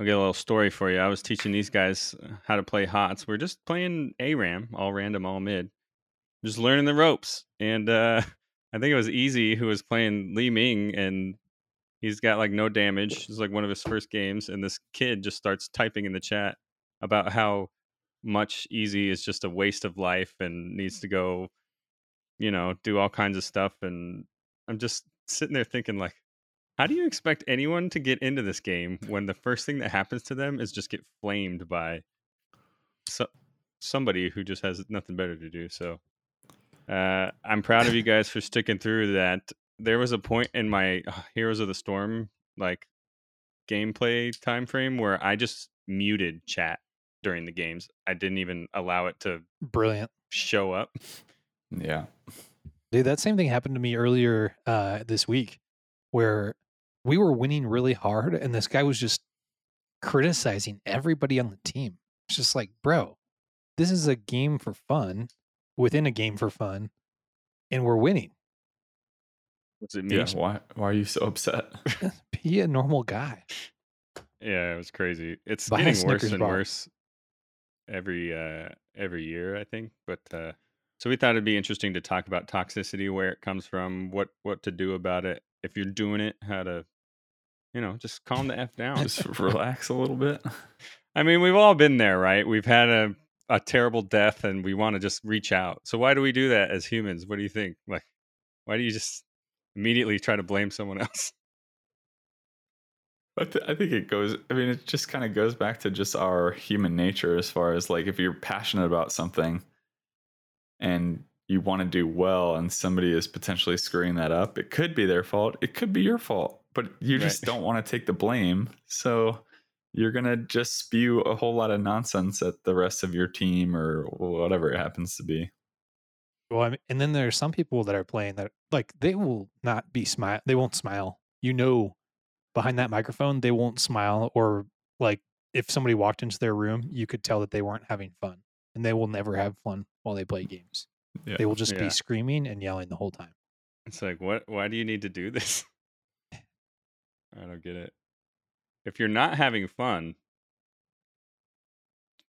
I'll get a little story for you. I was teaching these guys how to play HOTS. We're just playing ARAM, all random, all mid, just learning the ropes. And uh, I think it was Easy who was playing Li Ming, and he's got like no damage. It's like one of his first games, and this kid just starts typing in the chat about how much Easy is just a waste of life and needs to go you know, do all kinds of stuff. And I'm just sitting there thinking, like, how do you expect anyone to get into this game when the first thing that happens to them is just get flamed by so- somebody who just has nothing better to do? So uh, I'm proud of you guys for sticking through that. There was a point in my uh, Heroes of the Storm like gameplay time frame where I just muted chat during the games. I didn't even allow it to Brilliant. show up. Yeah. Dude, that same thing happened to me earlier uh, this week where we were winning really hard and this guy was just criticizing everybody on the team. It's just like, bro, this is a game for fun within a game for fun and we're winning. What's it mean? Yeah. Why why are you so upset? Be a normal guy. Yeah, it was crazy. It's Buy getting worse and bar. worse every uh every year, I think. But uh so we thought it'd be interesting to talk about toxicity, where it comes from, what what to do about it, if you're doing it, how to you know, just calm the F down. Just relax a little bit. I mean, we've all been there, right? We've had a a terrible death and we want to just reach out. So why do we do that as humans? What do you think? Like why do you just immediately try to blame someone else? I, th- I think it goes. I mean, it just kind of goes back to just our human nature, as far as like if you're passionate about something, and you want to do well, and somebody is potentially screwing that up, it could be their fault. It could be your fault, but you just Right. don't want to take the blame. So you're gonna just spew a whole lot of nonsense at the rest of your team or whatever it happens to be. Well, I mean, and then there are some people that are playing that like they will not be smile. They won't smile. You know, behind that microphone, they won't smile. Or like if somebody walked into their room, you could tell that they weren't having fun, and they will never have fun while they play games. Yeah. They will just Yeah. be screaming and yelling the whole time. It's like, what? Why do you need to do this? I don't get it. If you're not having fun,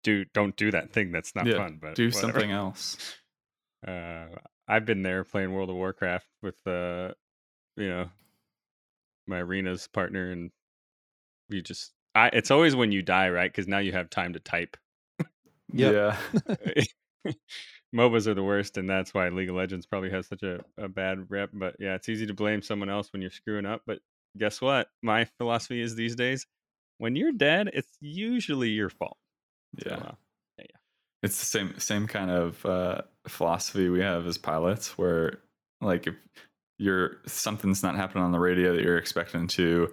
do don't do that thing that's not Yeah, fun. But do whatever. something else. Uh, I've been there playing World of Warcraft with, uh, you know, my arena's partner, and we just. I. It's always when you die, right? Because now you have time to type. Yeah. MOBAs are the worst, and that's why League of Legends probably has such a, a bad rep. But yeah, it's easy to blame someone else when you're screwing up. But guess what? My philosophy is these days, when you're dead, it's usually your fault. So, Yeah. uh, it's the same same kind of uh, philosophy we have as pilots where like if you're something's not happening on the radio that you're expecting to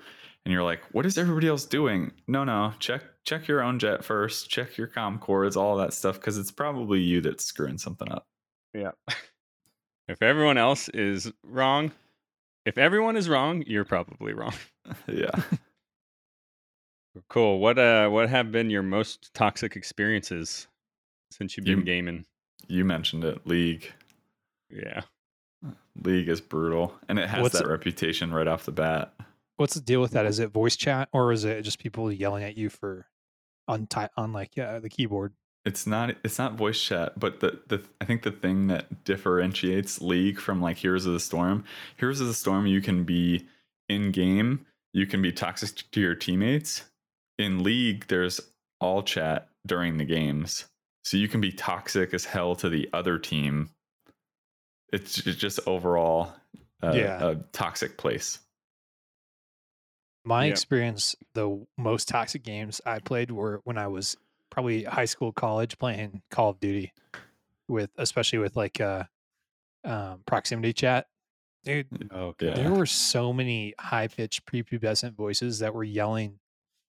and you're like what is everybody else doing no no check check your own jet first check your com cords all that stuff because it's probably you that's screwing something up yeah. if everyone else is wrong, if everyone is wrong, you're probably wrong. yeah Cool. What uh what have been your most toxic experiences since you've been You- gaming? you mentioned it league Yeah. league is brutal and it has What's that it- reputation right off the bat What's the deal with that? Is it voice chat or is it just people yelling at you for on ti- on like yeah, the keyboard? It's not it's not voice chat but the, the i think the thing that differentiates league from like heroes of the storm heroes of the storm you can be in game you can be toxic to your teammates in league there's all chat during the games so you can be toxic as hell to the other team it's just overall uh, Yeah. a toxic place My Yeah. experience, the most toxic games I played were when I was probably high school, college, playing Call of Duty with, especially with like uh, um, proximity chat. Dude, Oh Yeah. there were so many high pitched prepubescent voices that were yelling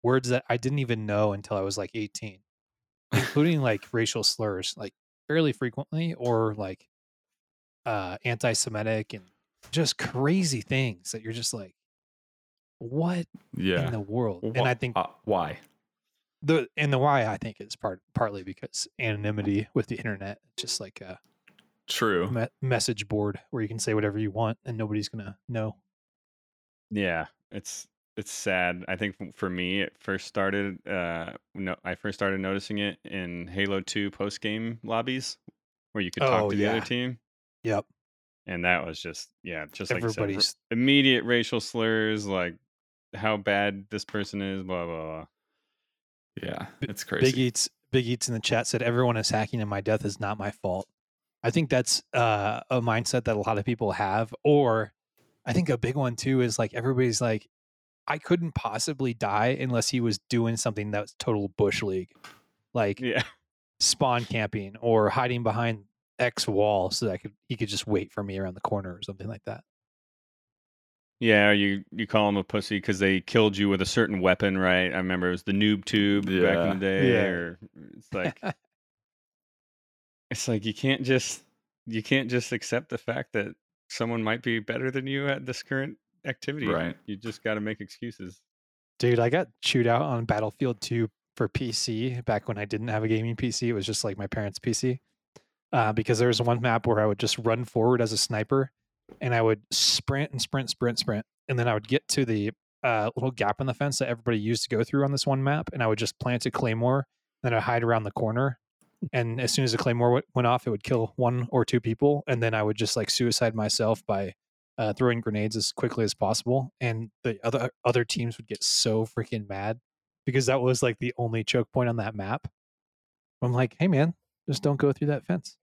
words that I didn't even know until I was like 18, including like racial slurs, like fairly frequently, or like uh, anti Semitic and just crazy things that you're just like, what yeah in the world? Wh- and I think uh, why the and the why I think is part partly because anonymity with the internet, just like a true me- message board where you can say whatever you want and nobody's gonna know. Yeah, it's it's sad. I think for me, it first started. Uh, no, I first started noticing it in Halo Two post game lobbies, where you could talk Oh, to the yeah. other team, Yep, and that was just yeah, just like you said, immediate racial slurs, like how bad this person is, blah blah blah. Yeah it's crazy Big Eats. Big Eats in the chat said everyone is hacking and my death is not my fault. I think that's uh, a mindset that a lot of people have, or I think a big one too is like everybody's like, I couldn't possibly die unless he was doing something that was total bush league, like Yeah, spawn camping or hiding behind X wall so that I could he could just wait for me around the corner or something like that. Yeah, you you call them a pussy because they killed you with a certain weapon, right? I remember it was the noob tube back in the day. Yeah. Or it's like it's like you can't just you can't just accept the fact that someone might be better than you at this current activity. Right. You just got to make excuses. Dude, I got chewed out on Battlefield 2 for PC back when I didn't have a gaming PC. It was just like my parents' PC. Uh, because there was one map where I would just run forward as a sniper and I would sprint and sprint, sprint, sprint. And then I would get to the uh, little gap in the fence that everybody used to go through on this one map. And I would just plant a claymore. Then I'd hide around the corner. And as soon as the claymore w- went off, it would kill one or two people. And then I would just like suicide myself by uh, throwing grenades as quickly as possible, and the other other teams would get so freaking mad because that was like the only choke point on that map. I'm like, hey man, just don't go through that fence.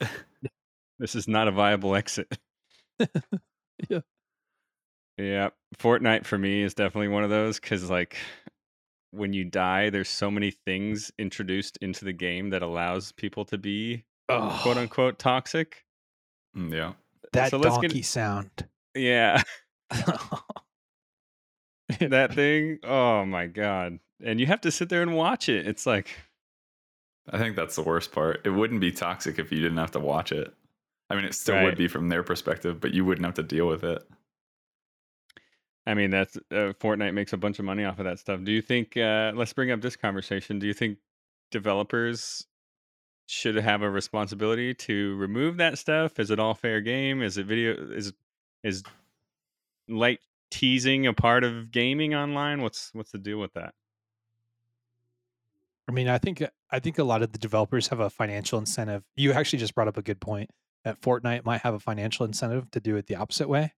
This is not a viable exit. Yeah. Yeah. Fortnite for me is definitely one of those because, like, when you die, there's so many things introduced into the game that allows people to be quote Oh, unquote toxic. Mm, Yeah. that so let's get- donkey sound. Yeah. that thing. Oh my God. And you have to sit there and watch it. It's like, I think that's the worst part. It wouldn't be toxic if you didn't have to watch it. I mean, it still Right. would be from their perspective, but you wouldn't have to deal with it. I mean, that's uh, Fortnite makes a bunch of money off of that stuff. Do you think? Uh, let's bring up this conversation. Do you think developers should have a responsibility to remove that stuff? Is it all fair game? Is it video? Is is light teasing a part of gaming online? What's what's the deal with that? I mean, I think I think a lot of the developers have a financial incentive. You actually just brought up a good point that Fortnite might have a financial incentive to do it the opposite way,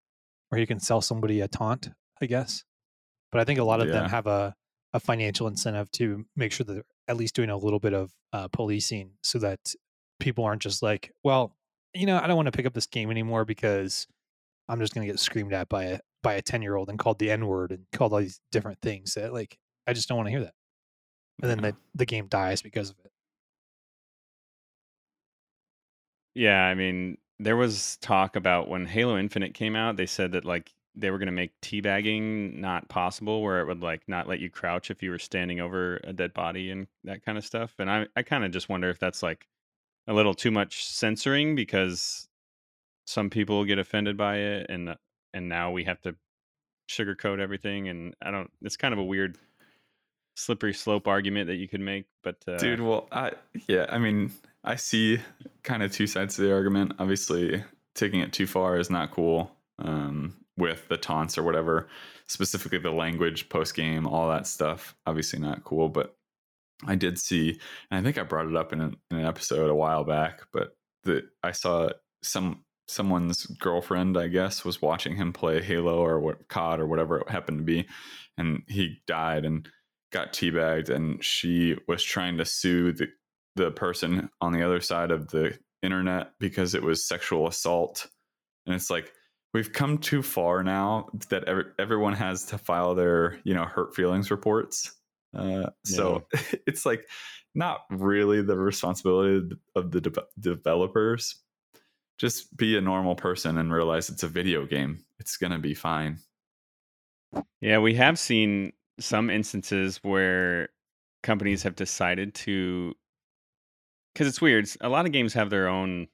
where you can sell somebody a taunt, I guess. But I think a lot of Yeah. them have a a financial incentive to make sure that they're at least doing a little bit of uh, policing, so that people aren't just like, well, you know, I don't want to pick up this game anymore because I'm just going to get screamed at by a by a ten year old and called the N word and called all these different things that like I just don't want to hear that and then Yeah. the, the game dies because of it. Yeah, I mean, there was talk about when Halo Infinite came out, they said that like they were going to make teabagging not possible, where it would like not let you crouch if you were standing over a dead body and that kind of stuff. And I, I kind of just wonder if that's like a little too much censoring because some people get offended by it, and and now we have to sugarcoat everything. And I don't. It's kind of a weird, slippery slope argument that you could make, but uh, Dude, well, I yeah, I mean, I see kind of two sides to the argument. Obviously, taking it too far is not cool. Um, with the taunts or whatever, specifically the language post game, all that stuff, obviously not cool. But I did see, and I think I brought it up in an, in an episode a while back, but that I saw some someone's girlfriend, I guess, was watching him play Halo or what COD or whatever it happened to be, and he died and got teabagged, and she was trying to sue the the person on the other side of the internet because it was sexual assault, and it's like we've come too far now that every, everyone has to file their you know hurt feelings reports. Uh, so it's like not really the responsibility of the de- developers. Just be a normal person and realize it's a video game. It's gonna be fine. Yeah, we have seen some instances where companies have decided to because it's weird. A lot of games have their own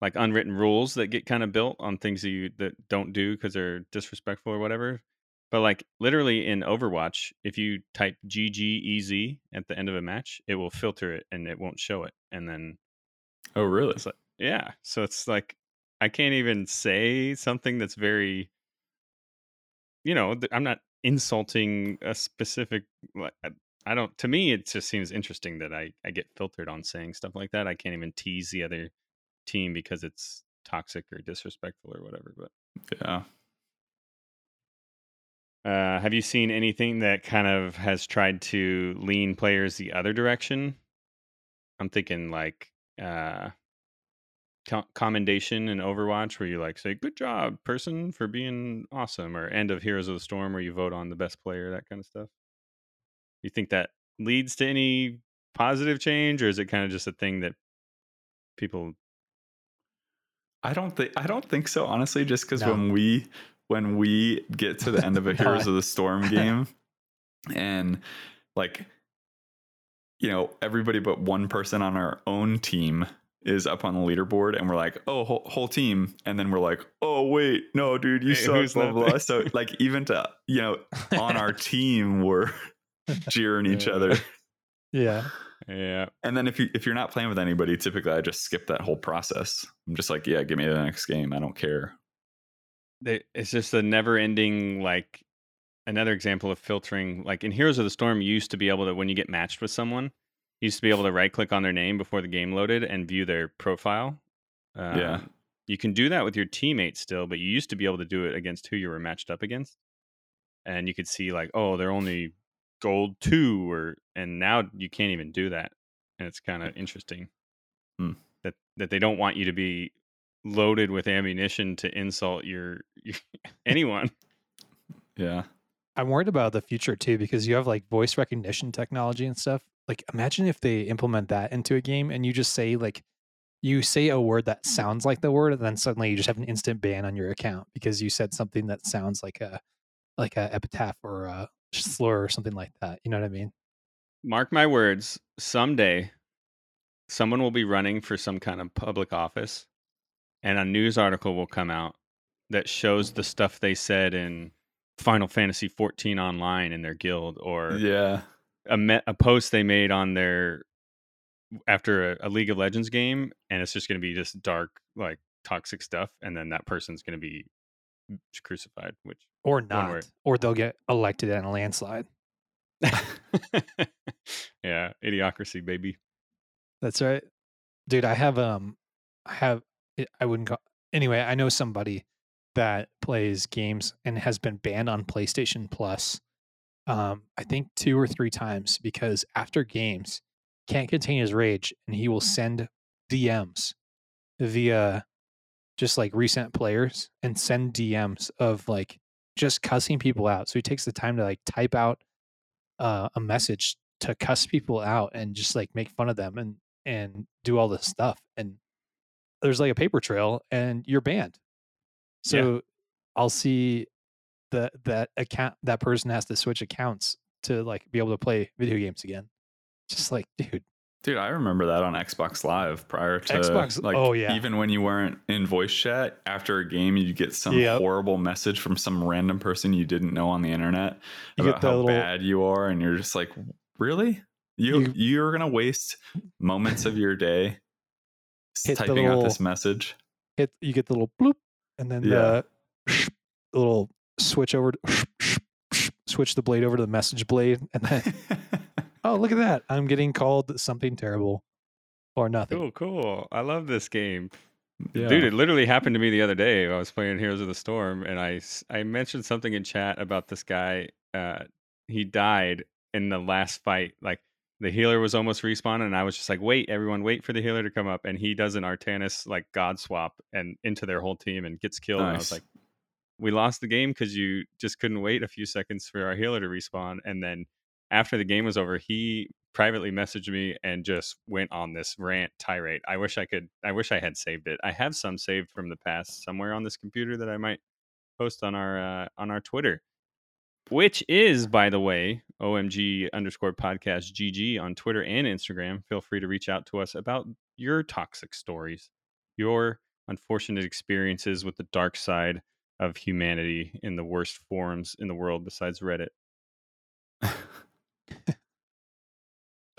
like unwritten rules that get kind of built on things that you that don't do because they're disrespectful or whatever. But like literally in Overwatch, if you type GGEZ at the end of a match, it will filter it and it won't show it. And then Oh, really? like yeah, so it's like I can't even say something that's very you know, I'm not insulting a specific like, uh, I- don't to me it just seems interesting that I I get filtered on saying stuff like that. I can't even tease the other team because it's toxic or disrespectful or whatever, but Yeah. uh, have you seen anything that kind of has tried to lean players the other direction? I'm thinking like uh, co- commendation in Overwatch, where you like say "Good job, person, for being awesome," or end of Heroes of the Storm, where you vote on the best player, that kind of stuff. You think that leads to any positive change, or is it kind of just a thing that people? I don't think I don't think so honestly just cuz No. when we when we get to the end of a Heroes of the Storm game and like you know everybody but one person on our own team is up on the leaderboard and we're like oh whole, whole team and then we're like oh wait no dude you Hey, suck blah blah so like even to you know on our team we're jeering each Yeah. other Yeah. Yeah. and then if you if you're not playing with anybody typically i just skip that whole process i'm just like yeah give me the next game i don't care they, it's just a never ending like another example of filtering like in heroes of the storm you used to be able to when you get matched with someone you used to be able to right click on their name before the game loaded and view their profile Yeah. Um, you can do that with your teammates still but you used to be able to do it against who you were matched up against and you could see like oh they're only gold two or and now you can't even do that and it's kind of interesting Hmm. that that they don't want you to be loaded with ammunition to insult your, your anyone. yeah I'm worried about the future too because you have like voice recognition technology and stuff. Like imagine if they implement that into a game and you just say like you say a word that sounds like the word and then suddenly you just have an instant ban on your account because you said something that sounds like a like a epitaph or a slur or something like that. You know what I mean? Mark my words, someday someone will be running for some kind of public office and a news article will come out that shows the stuff they said in Final Fantasy 14 online in their guild or yeah a, me- a post they made on their after a, a League of Legends game, and it's just going to be just dark, like toxic stuff, and then that person's going to be crucified. Which, Or not. Or they'll get elected in a landslide. yeah, idiocracy, baby. That's right. Dude, I have um I have I- I wouldn't call anyway, I know somebody that plays games and has been banned on PlayStation Plus um I think two or three times because after games can't contain his rage and he will send DMs via just like recent players and send DMs of like just cussing people out. So he takes the time to like type out uh, a message to cuss people out and just like make fun of them and and do all this stuff. And there's like a paper trail and you're banned. So i'll see that that account that person has to switch accounts to like be able to play video games again. Just like dude Dude, I remember that on Xbox Live prior to Xbox- like oh, yeah. even when you weren't in voice chat after a game you'd get some Yep. horrible message from some random person you didn't know on the internet You about how little- bad you are and you're just like really? You You- you, are going to waste moments of your day typing out this message. hit you get the little bloop and then Yeah. the, the little switch over to, switch the blade over to the message blade and then oh look at that i'm getting called something terrible or nothing Cool, cool. I love this game. yeah. Dude, it literally happened to me the other day. I was playing Heroes of the Storm, and I, I mentioned something in chat about this guy. Uh, he died in the last fight. Like the healer was almost respawning, and I was just like, "Wait, everyone, wait for the healer to come up." And he does an Artanis like God swap and into their whole team and gets killed. And I was like, "We lost the game because you just couldn't wait a few seconds for our healer to respawn." And then after the game was over, he privately messaged me and just went on this rant tirade. I wish I could I wish I had saved it. I have some saved from the past somewhere on this computer that I might post on our uh, on our Twitter. Which is, by the way, OMG underscore podcast GG on Twitter and Instagram. Feel free to reach out to us about your toxic stories, your unfortunate experiences with the dark side of humanity in the worst forums in the world besides Reddit.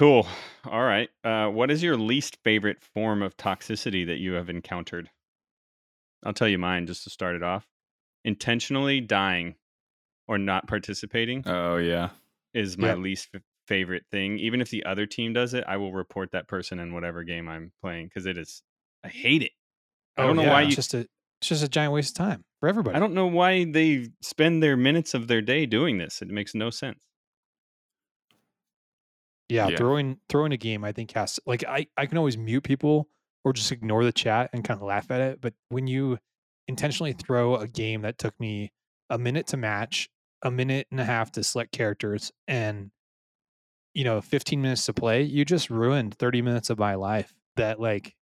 Cool. All right. Uh, what is your least favorite form of toxicity that you have encountered? I'll tell you mine just to start it off. Intentionally dying or not participating oh yeah. is my Yep. least f- favorite thing. Even if the other team does it, I will report that person in whatever game I'm playing because it is. I hate it. I don't know Oh, yeah, why it's you. just a it's just a giant waste of time for everybody I don't know why they spend their minutes of their day doing this. It makes no sense. Yeah, Yeah. throwing throwing a game i think has like i i can always mute people or just ignore the chat and kind of laugh at it but when you intentionally throw a game that took me a minute to match a minute and a half to select characters and you know 15 minutes to play you just ruined 30 minutes of my life that like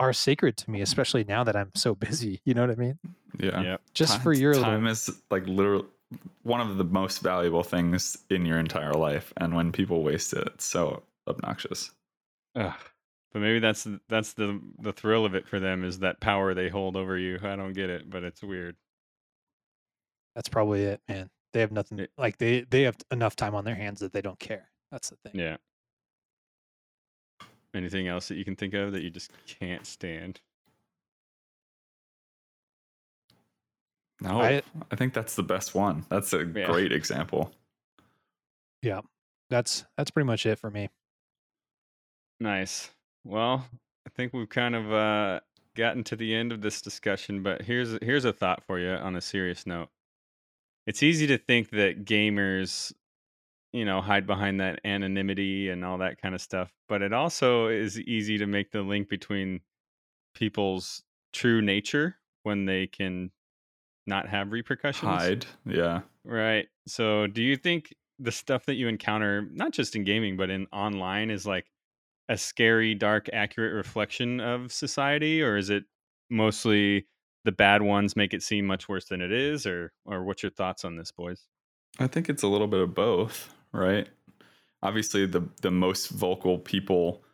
are sacred to me, especially now that I'm so busy. You know what I mean? Yeah. yeah. Just time, for your time little, is like literally one of the most valuable things in your entire life, and when people waste it, it's so obnoxious. Ugh. But maybe that's that's the the thrill of it for them is that power they hold over you. I don't get it, but it's weird. that's probably it, man. They have nothing It- like they they have enough time on their hands that they don't care. That's the thing. Yeah. Anything else that you can think of that you just can't stand? No, I, I- think that's the best one. That's a Yeah. great example. Yeah, that's that's pretty much it for me. Nice. Well, I think we've kind of uh, gotten to the end of this discussion, but here's here's a thought for you on a serious note. It's easy to think that gamers, you know, hide behind that anonymity and all that kind of stuff, but it also is easy to make the link between people's true nature when they can not have repercussions. Hide. Yeah. Right. So, do you think the stuff that you encounter, not just in gaming, but in online, is like a scary, dark, accurate reflection of society, or is it mostly the bad ones make it seem much worse than it is, or or what's your thoughts on this, boys? I think it's a little bit of both, right? Obviously, the the most vocal people,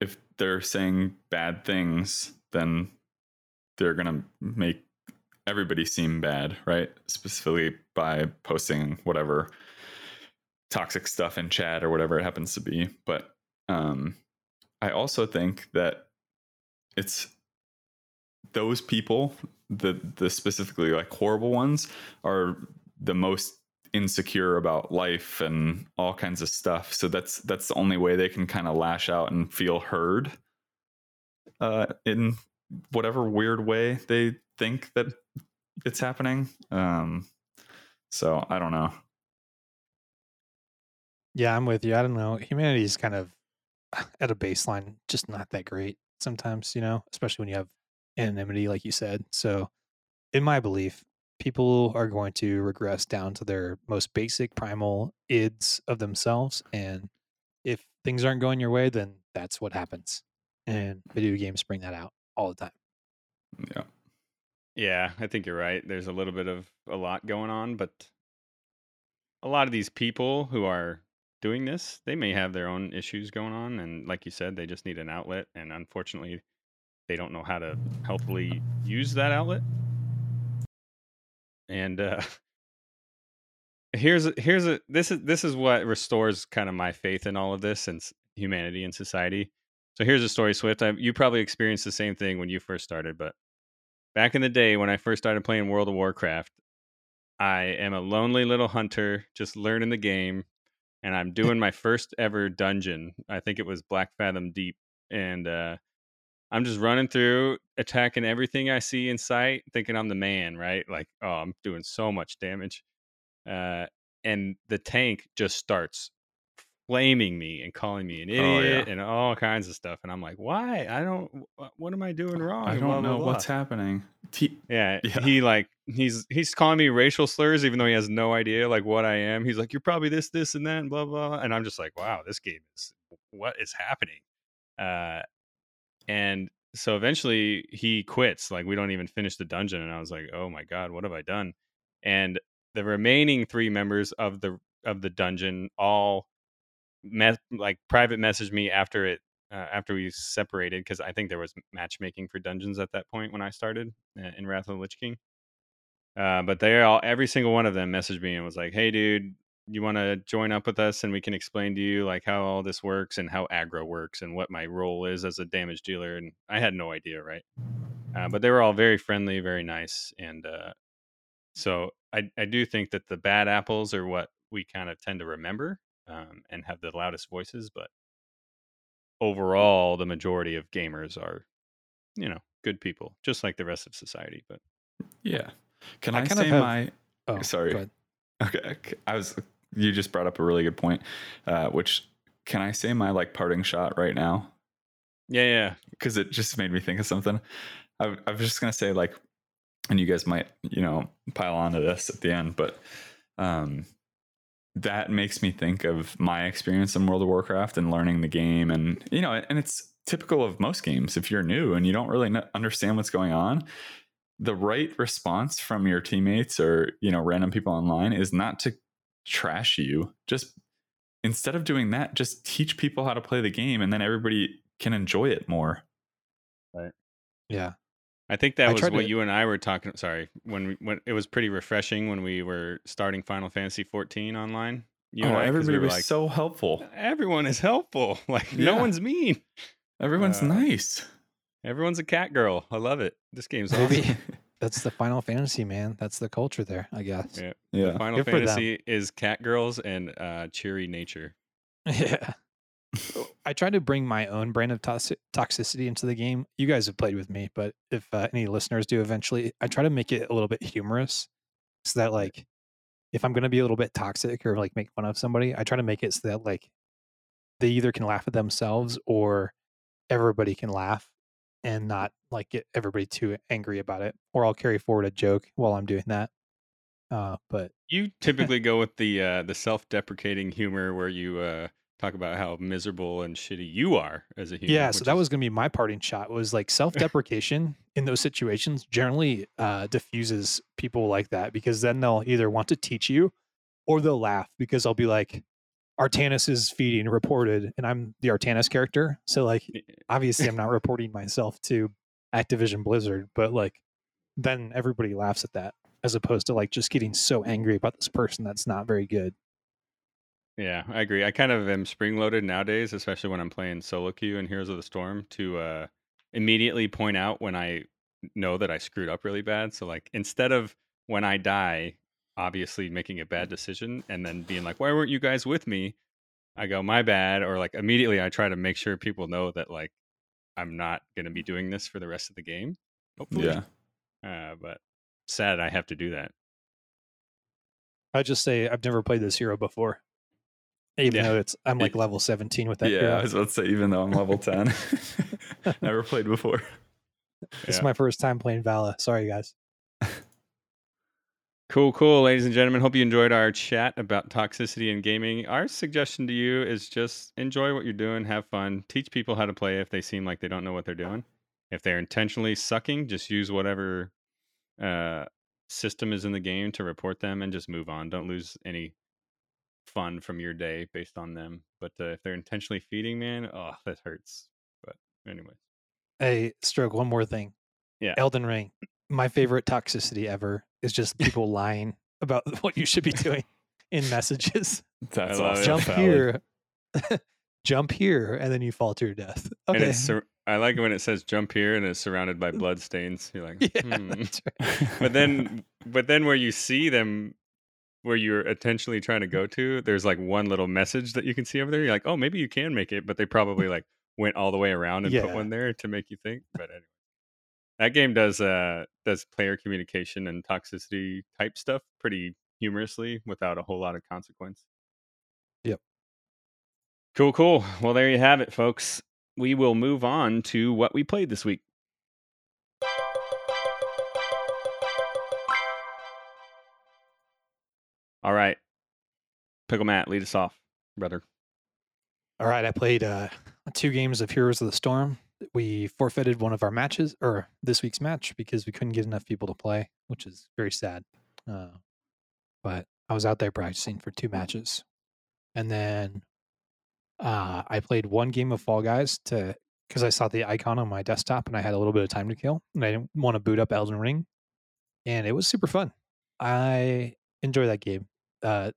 if they're saying bad things, then they're gonna make everybody seem bad, right? Specifically by posting whatever toxic stuff in chat or whatever it happens to be. But um, I also think that it's those people, the the specifically like horrible ones, are the most insecure about life and all kinds of stuff. So that's that's the only way they can kind of lash out and feel heard uh, in whatever weird way they think that it's happening. Um, so I don't know. Yeah, I'm with you. I don't know. Humanity is kind of at a baseline, just not that great sometimes, you know, especially when you have anonymity, like you said. So, in my belief, people are going to regress down to their most basic primal ids of themselves. And if things aren't going your way, then that's what happens. And video games bring that out all the time. Yeah. Yeah, I think you're right. There's a little bit of a lot going on, but a lot of these people who are doing this, they may have their own issues going on. And like you said, they just need an outlet. And unfortunately, they don't know how to healthily use that outlet. And uh, here's here's a this is this is what restores kind of my faith in all of this and humanity and society. So here's a story, Swift. I, you probably experienced the same thing when you first started, but back in the day when I first started playing World of Warcraft, I am a lonely little hunter just learning the game, and I'm doing my first ever dungeon. I think it was Blackfathom Deep, and uh, I'm just running through, attacking everything I see in sight, thinking I'm the man, right? Like, oh, I'm doing so much damage, uh, and the tank just starts flaming me and calling me an Oh, idiot yeah. and all kinds of stuff, and I'm like, why? I don't. What am I doing wrong? I don't blah, blah, know blah. what's happening. T- Yeah, Yeah. he like he's he's calling me racial slurs even though he has no idea like what I am. He's like, "You're probably this, this, and that, and blah blah." And I'm just like, "Wow, this game is what is happening?" Uh, and so eventually he quits. Like we don't even finish the dungeon, and I was like, "Oh my god, what have I done?" And the remaining three members of the of the dungeon all like private messaged me after it uh, after we separated because I think there was matchmaking for dungeons at that point when I started uh, in Wrath of the Lich King. Uh, but they all, every single one of them messaged me and was like, "Hey, dude, you want to join up with us and we can explain to you like how all this works and how aggro works and what my role is as a damage dealer." And I had no idea, right? Uh, but they were all very friendly, very nice, and uh, so I I do think that the bad apples are what we kind of tend to remember um, and have the loudest voices, but overall, the majority of gamers are, you know, good people, just like the rest of society. But yeah. Can I I, kind of say have- my Oh, Sorry. okay. I was. You just brought up a really good point. Uh, which can I say my like parting shot right now? yeah, yeah, Because it just made me think of something. I, I was just gonna say like, and you guys might you know pile onto this at the end, but um, that makes me think of my experience in World of Warcraft and learning the game, and you know, and it's typical of most games. If you're new and you don't really understand what's going on, the right response from your teammates or you know random people online is not to trash you. Just instead of doing that, just teach people how to play the game, and then everybody can enjoy it more. Right yeah. I think that I was what to- you and I were talking. Sorry, when we, when it was pretty refreshing when we were starting Final Fantasy 14 online. You oh, and I, 'cause everybody we was like, so helpful. everyone is helpful. Like no one's mean. Everyone's Uh, nice. Everyone's a cat girl. I love it. This game's Maybe awesome. that's the Final Fantasy, man. That's the culture there, I guess. Yeah. yeah. Final Good. Fantasy is cat girls and uh, cheery nature. Yeah. I try to bring my own brand of toxi- toxicity into the game. You guys have played with me, but if uh, any listeners do eventually, I try to make it a little bit humorous so that, like, if I'm going to be a little bit toxic or like make fun of somebody, I try to make it so that, like, they either can laugh at themselves or everybody can laugh and not like get everybody too angry about it. Or I'll carry forward a joke while I'm doing that. Uh, but You typically go with the uh, the self deprecating humor where you uh, talk about how miserable and shitty you are as a human. yeah so that is- was going to be my parting shot was like self-deprecation in those situations generally uh diffuses people like that because then they'll either want to teach you or they'll laugh because i'll be like artanis is feeding reported and i'm the artanis character so like obviously i'm not reporting myself to activision blizzard but like then everybody laughs at that as opposed to like just getting so angry about this person that's not very good Yeah, I agree. I kind of am spring loaded nowadays, especially when I'm playing solo queue and Heroes of the Storm, to uh, immediately point out when I know that I screwed up really bad. So like instead of when I die, obviously making a bad decision and then being like, "Why weren't you guys with me?" I go, "My bad," or like immediately I try to make sure people know that like I'm not going to be doing this for the rest of the game. Hopefully, Yeah. Uh, but sad I have to do that. i just say i've never played this hero before even Yeah. though it's i'm like level 17 with that yeah, hero. I was about to say, even though I'm level 10, never played before. This is my first time playing Valla. Sorry, guys. Cool, cool, ladies and gentlemen. Hope you enjoyed our chat about toxicity in gaming. Our suggestion to you is just enjoy what you're doing, have fun, teach people how to play if they seem like they don't know what they're doing. If they're intentionally sucking, just use whatever uh, system is in the game to report them and just move on. Don't lose any fun from your day based on them. But uh, if they're intentionally feeding, man, oh, that hurts. But anyway, Hey, Stroke, one more thing. Yeah. Elden Ring. My favorite toxicity ever is just people lying about what you should be doing in messages. That's awesome. Jump here. Jump here, and then you fall to your death. Okay. sur- I like it when it says jump here and it's surrounded by blood stains. You're like, yeah, hmm. right. but then but then where you see them where you're intentionally trying to go to there's like one little message that you can see over there you're like oh maybe you can make it but they probably like went all the way around and put one there to make you think but anyway. That game does uh does player communication and toxicity type stuff pretty humorously without a whole lot of consequence. Yep. cool cool. Well there you have it folks. We will move on to what we played this week All right. Pickle Matt, lead us off, brother. All right, I played uh, two games of Heroes of the Storm. We forfeited one of our matches, or this week's match, because we couldn't get enough people to play, which is very sad. Uh, but I was out there practicing for two matches, and then uh, I played one game of Fall Guys to because I saw the icon on my desktop and I had a little bit of time to kill, and I didn't want to boot up Elden Ring, and it was super fun. I enjoy that game. Uh,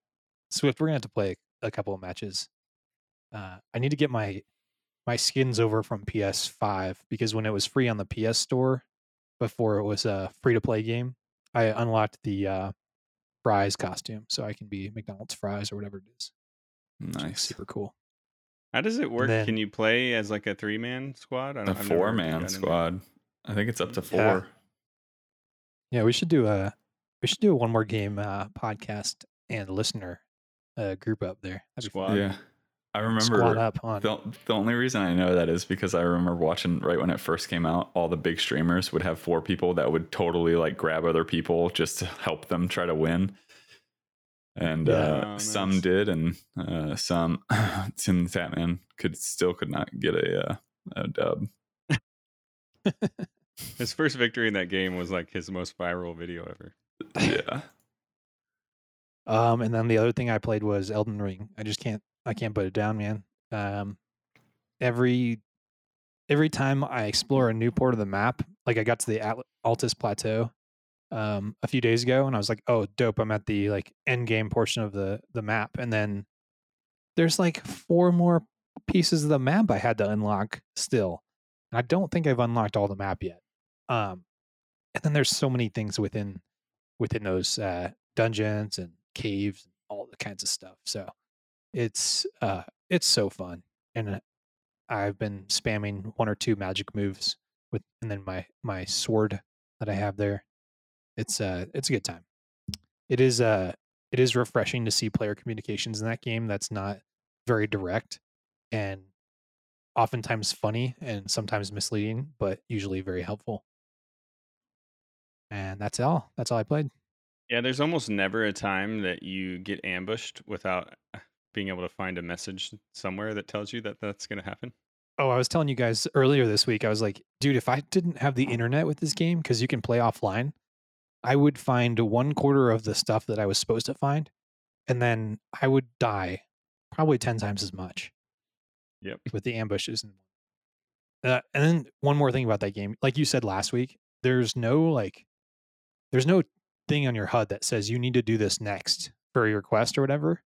Swift, we're gonna have to play a couple of matches. Uh, I need to get my my skins over from PS5 because when it was free on the PS Store before it was a free to play game, I unlocked the uh, fries costume, so I can be McDonald's fries or whatever it is. which is nice. super cool. How does it work? then- Can you play as like a three man squad? I A I've never four man squad. I think it's up to four. Yeah. Yeah, we should do a we should do a one more game uh, podcast and listener uh, group up there. That'd. Squad. Yeah. I Squad remember up on the, the only reason I know that is because I remember watching right when it first came out, all the big streamers would have four people that would totally like grab other people just to help them try to win. And Yeah. uh, Oh, some nice. did, and uh, some Tim the Tatman could still could not get a uh, No dub. His first victory in that game was like his most viral video ever. Yeah. Um, and then the other thing I played was Elden Ring. I just can't I can't put it down, man. Um, every every time I explore a new part of the map, like I got to the Altus Plateau um, a few days ago, and I was like, "Oh, dope! I'm at the like end game portion of the the map." And then there's like four more pieces of the map I had to unlock still. And I don't think I've unlocked all the map yet. Um, and then there's so many things within within those uh, dungeons and caves and all the kinds of stuff. So it's uh it's so fun, and I've been spamming one or two magic moves with, and then my my sword that I have there. It's uh it's a good time. It is uh it is refreshing to see player communications in that game that's not very direct and oftentimes funny and sometimes misleading, but usually very helpful. And that's all. That's all I played. Yeah, there's almost never a time that you get ambushed without being able to find a message somewhere that tells you that that's going to happen. Oh, I was telling you guys earlier this week, I was like, dude, if I didn't have the internet with this game, because you can play offline, I would find one quarter of the stuff that I was supposed to find, and then I would die probably 10 times as much Yep. with the ambushes. And, uh, and then one more thing about that game, like you said last week, there's no like, there's no thing on your HUD that says you need to do this next for your quest or whatever.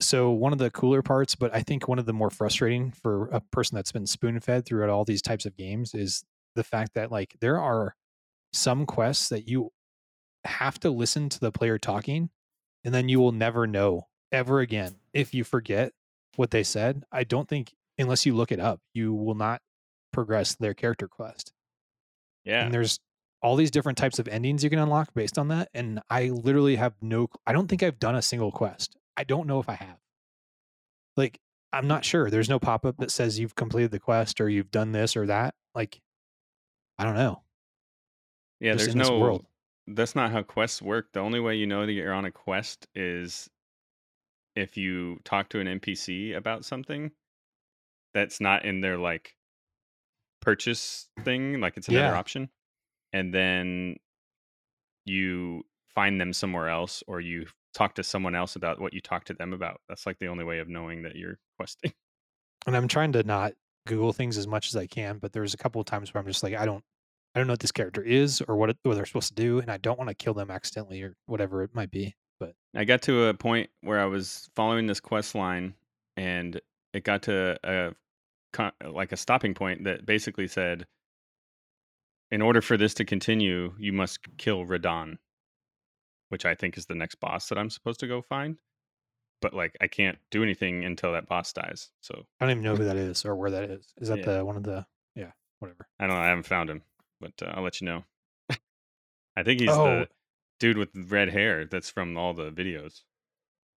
So one of the cooler parts, but I think one of the more frustrating for a person that's been spoon fed throughout all these types of games is the fact that like there are some quests that you have to listen to the player talking and then you will never know ever again if you forget what they said. I don't think unless you look it up, you will not progress their character quest. Yeah. And there's all these different types of endings you can unlock based on that. And I literally have no, I don't think I've done a single quest. I don't know if I have. Like, I'm not sure. There's no pop up that says you've completed the quest or you've done this or that. Like, I don't know. yeah, just there's no world. That's not how quests work. The only way you know that you're on a quest is if you talk to an NPC about something that's not in their like purchase thing, like it's another Yeah. option. And then you find them somewhere else or you talk to someone else about what you talked to them about. That's like the only way of knowing that you're questing. And I'm trying to not Google things as much as I can, but there's a couple of times where I'm just like, I don't, I don't know what this character is or what, it, what they're supposed to do, and I don't want to kill them accidentally or whatever it might be. But I got to a point where I was following this quest line, and it got to a like a stopping point that basically said, "In order for this to continue, you must kill Radahn," which I think is the next boss that I'm supposed to go find. But like, I can't do anything until that boss dies. So I don't even know who that is or where that is. Is that Yeah. the one of the, yeah, whatever. I don't know. I haven't found him, but uh, I'll let you know. I think he's Oh. the dude with red hair that's from all the videos.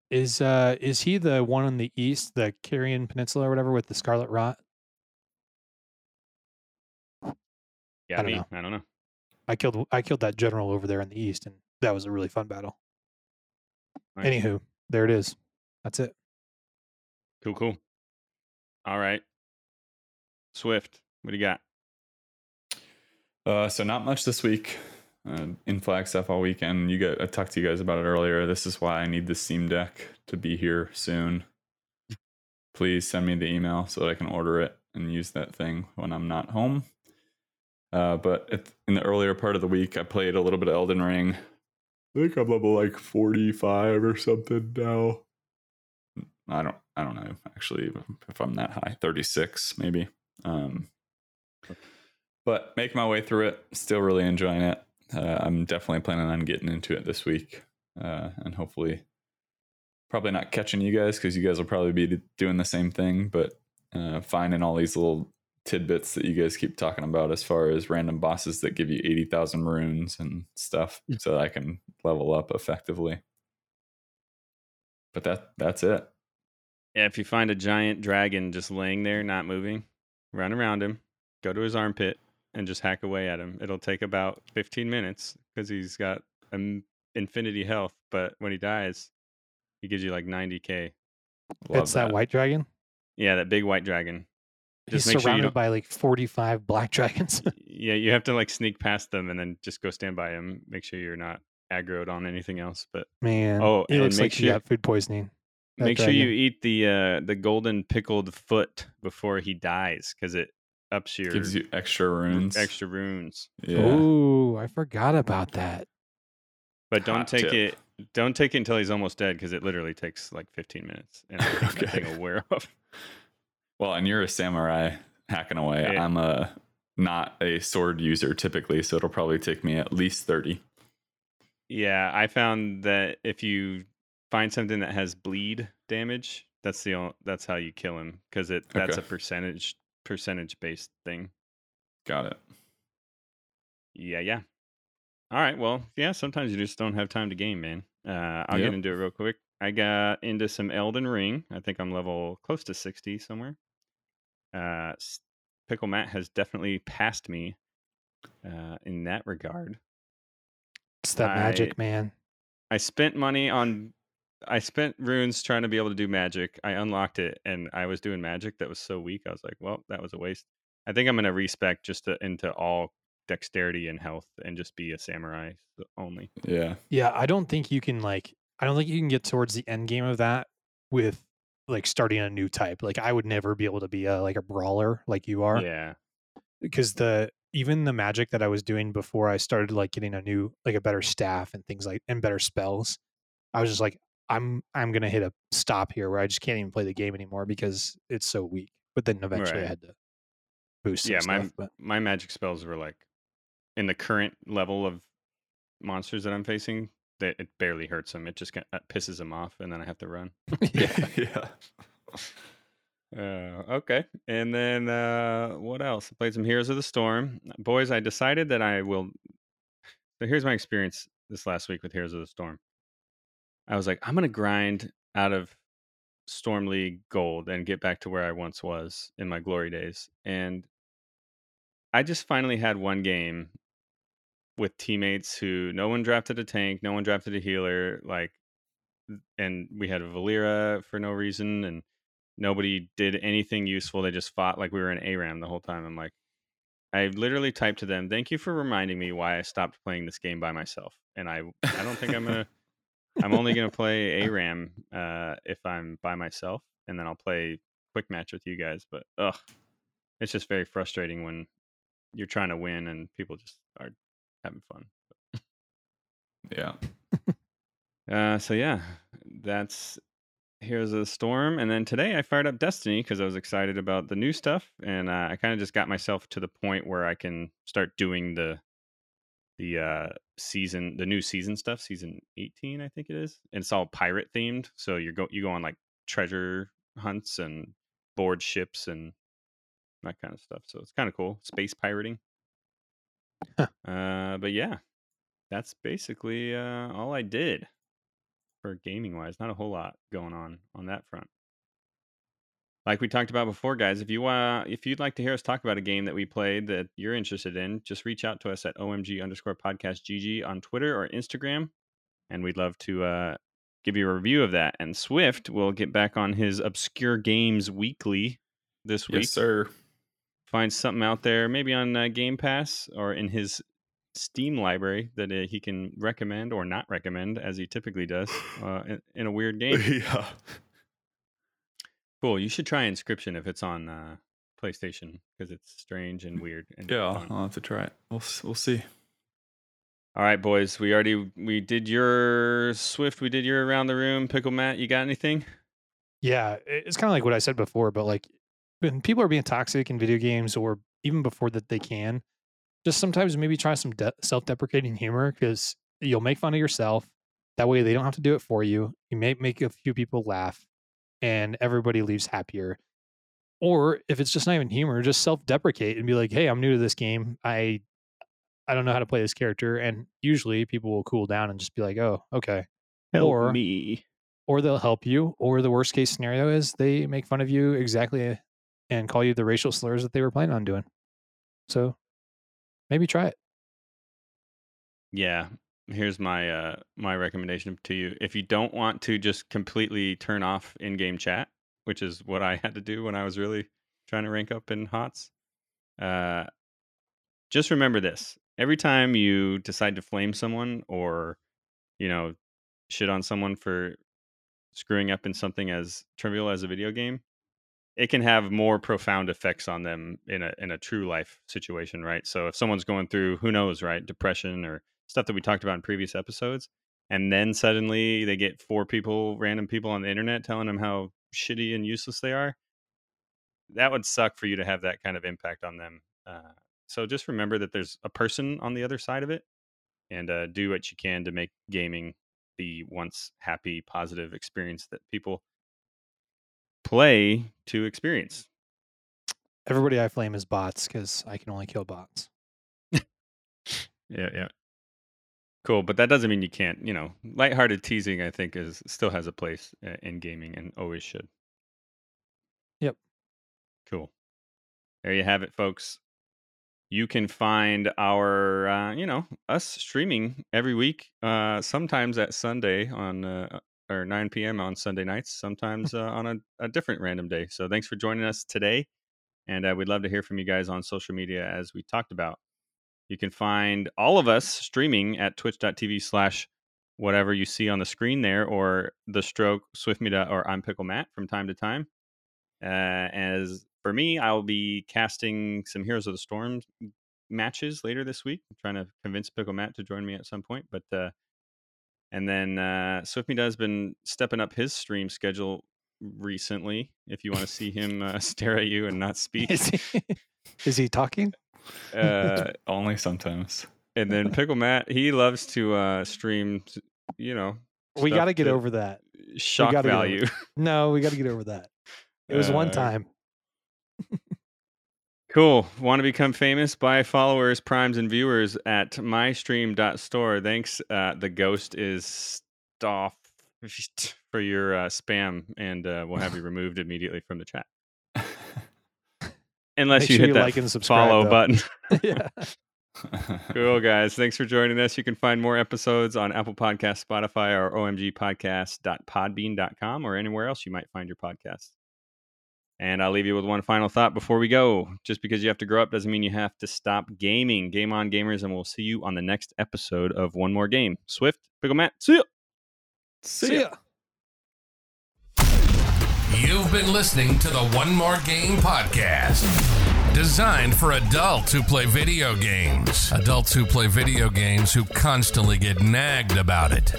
Is uh is he the one in the east, the Carrion Peninsula or whatever, with the Scarlet Rot? Yeah, I don't me. know. I don't know. I killed I killed that general over there in the east, and that was a really fun battle. Nice. Anywho, there it is. That's it. Cool, cool. All right. Swift, what do you got? Uh, so not much this week. Uh, in Flagstaff all weekend. You got I talked to you guys about it earlier. This is why I need the Steam Deck to be here soon. Please send me the email so that I can order it and use that thing when I'm not home. Uh, but at, in the earlier part of the week, I played a little bit of Elden Ring. I think I'm level like 45 or something now. I don't I don't know actually if I'm that high. 36 maybe. Um, but make my way through it. Still really enjoying it. Uh, I'm definitely planning on getting into it this week, uh, and hopefully, probably not catching you guys because you guys will probably be doing the same thing. But uh, finding all these little tidbits that you guys keep talking about as far as random bosses that give you eighty thousand runes and stuff, so that I can level up effectively. But that that's it. Yeah, if you find a giant dragon just laying there, not moving, run around him, go to his armpit, and just hack away at him. It'll take about 15 minutes because he's got um, infinity health, but when he dies, he gives you like 90k. Love it's that. white dragon. Yeah, that big white dragon. He's Just make you surrounded don't. by like 45 black dragons. yeah, you have to like sneak past them and then just go stand by him. Make sure you're not aggroed on anything else. But Man, Oh, he and looks make like he sure- got food poisoning. that make sure you eat the uh the golden pickled foot before he dies because it ups your Gives you extra runes. extra runes. Yeah. Oh, I forgot about that. But don't Hot take tip. it. Don't take it until he's almost dead because it literally takes like 15 minutes and that Okay. thing will wear off. Well, and you're a samurai hacking away. Yeah. I'm a not a sword user typically, so it'll probably take me at least 30. Yeah, I found that if you find something that has bleed damage, that's the only, that's how you kill him because it that's Okay. a percentage percentage based thing. Got it. Yeah, yeah. All right. Well, yeah. Sometimes you just don't have time to game, man. Uh, I'll Yep. get into it real quick. I got into some Elden Ring. I think I'm level close to sixty somewhere. Uh, Pickle Matt has definitely passed me uh, in that regard. It's that I- magic, man. I spent money on. I spent runes trying to be able to do magic. I unlocked it, and I was doing magic that was so weak. I was like, "Well, that was a waste." I think I'm gonna respec just to, into all dexterity and health, and just be a samurai only. Yeah. Yeah, I don't think you can like I don't think you can get towards the end game of that with like starting a new type. Like I would never be able to be a like a brawler like you are Yeah, because the even the magic that I was doing before I started like getting a new like a better staff and things like and better spells, I was just like I'm I'm gonna hit a stop here where I just can't even play the game anymore because it's so weak. But then eventually I had to boost yeah. My stuff. But my magic spells were like in the current level of monsters that I'm facing. That it barely hurts him. It just kind of pisses him off, and then I have to run. yeah. yeah. Uh, okay. And then uh, what else? I played some Heroes of the Storm. Boys, I decided that I will. So here's my experience this last week with Heroes of the Storm. I was like, I'm going to grind out of Storm League gold and get back to where I once was in my glory days. And I just finally had one game with teammates who no one drafted a tank, no one drafted a healer, like, and we had a Valeera for no reason, and nobody did anything useful. They just fought like we were in ARAM the whole time. I'm like, I literally typed to them, "Thank you for reminding me why I stopped playing this game by myself." And I, I don't think I'm gonna. I'm only gonna play ARAM uh, if I'm by myself, and then I'll play quick match with you guys. But ugh, it's just very frustrating when you're trying to win and people just are having fun. Yeah. Uh, so yeah, that's Heroes of the Storm, and then today I fired up Destiny because I was excited about the new stuff, and uh, I kind of just got myself to the point where I can start doing the the uh season the new season stuff season 18 i think it is and it's all pirate themed so you go you go on like treasure hunts and board ships and that kind of stuff so it's kind of cool space pirating Huh. uh but yeah that's basically uh all i did for gaming wise not a whole lot going on on that front like we talked about before guys if you uh, if you'd like to hear us talk about a game that we played that you're interested in just reach out to us at omg underscore podcast gg on twitter or instagram and we'd love to uh give you a review of that and swift will get back on his obscure games weekly this week Yes, sir. Find something out there maybe on uh, game pass or in his steam library that uh, he can recommend or not recommend as he typically does uh, in, in a weird game yeah. Cool. You should try Inscryption if it's on uh, PlayStation because it's strange and weird. And Yeah. fun. I'll have to try it. We'll we'll see. All right, boys. We already we did your Swift. We did your around the room. Pickle Matt, you got anything? Yeah, it's kind of like what I said before, but like when people are being toxic in video games or even before that they can, just sometimes maybe try some de- self-deprecating humor because you'll make fun of yourself. That way they don't have to do it for you. You may make a few people laugh and everybody leaves happier. Or if it's just not even humor, just self-deprecate and be like, "Hey, I'm new to this game. I I don't know how to play this character." And usually people will cool down and just be like, "Oh, okay." Help Or- me. or they'll help you or the worst case scenario is they make fun of you exactly and call you the racial slurs that they were planning on doing so maybe try it Yeah. Here's my uh my recommendation to you. If you don't want to just completely turn off in-game chat, which is what I had to do when I was really trying to rank up in HOTS. Uh, just remember this: every time you decide to flame someone or, you know, shit on someone for screwing up in something as trivial as a video game, it can have more profound effects on them in a in a true life situation, right? So if someone's going through who knows, right, depression or stuff that we talked about in previous episodes, and then suddenly they get four people, random people on the internet telling them how shitty and useless they are, that would suck for you to have that kind of impact on them. Uh, so just remember that there's a person on the other side of it, and uh, do what you can to make gaming the once happy, positive experience that people play to experience. Everybody I flame is bots because I can only kill bots. Yeah, yeah. Cool, but that doesn't mean you can't. You know, lighthearted teasing, I think, is still has a place uh, in gaming and always should. Yep. Cool. There you have it, folks. You can find our, uh, you know, us streaming every week. Uh, sometimes at Sunday on uh, or 9 p.m. on Sunday nights. Sometimes uh, on a, a different random day. So thanks for joining us today, and uh, we'd love to hear from you guys on social media as we talked about. You can find all of us streaming at twitch.tv slash whatever you see on the screen there, or the stroke, Swiftmida, or I'm Pickle Matt from time to time. Uh, as for me, I'll be casting some Heroes of the Storm matches later this week. I'm trying to convince Pickle Matt to join me at some point, but uh, and then uh, Swiftmida has been stepping up his stream schedule recently. If you want to see him uh, stare at you and not speak, Is he, is he talking? uh, Only sometimes. and then Pickle Matt, he loves to uh, stream, you know, We got to get over that. shock gotta get over value. No, we got to get over that. It was one Uh, time. Cool. Want to become famous? Buy followers, primes, and viewers at mystream.store. Thanks. Uh, the ghost is off for your uh, spam, and uh, we'll have you removed immediately from the chat. Unless Make you sure hit you that like and subscribe, follow though. button. yeah. cool, guys. Thanks for joining us. You can find more episodes on Apple Podcasts, Spotify, or omgpodcast.podbean.com or anywhere else you might find your podcasts. And I'll leave you with one final thought before we go. Just because you have to grow up doesn't mean you have to stop gaming. Game on, gamers, and we'll see you on the next episode of One More Game. Swift, Pickle Matt, see ya. See ya. You've been listening to the One More Game podcast. Designed for adults who play video games. Adults who play video games who constantly get nagged about it.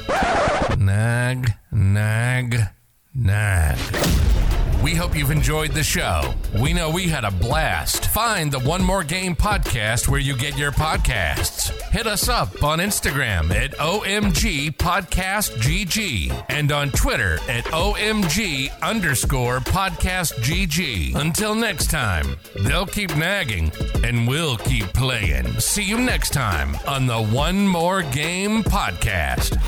Nag, nag, nag. We hope you've enjoyed the show. We know we had a blast. Find the One More Game podcast where you get your podcasts. Hit us up on Instagram at OMG Podcast GG and on Twitter at OMG underscore Podcast GG. Until next time, they'll keep nagging and we'll keep playing. See you next time on the One More Game podcast.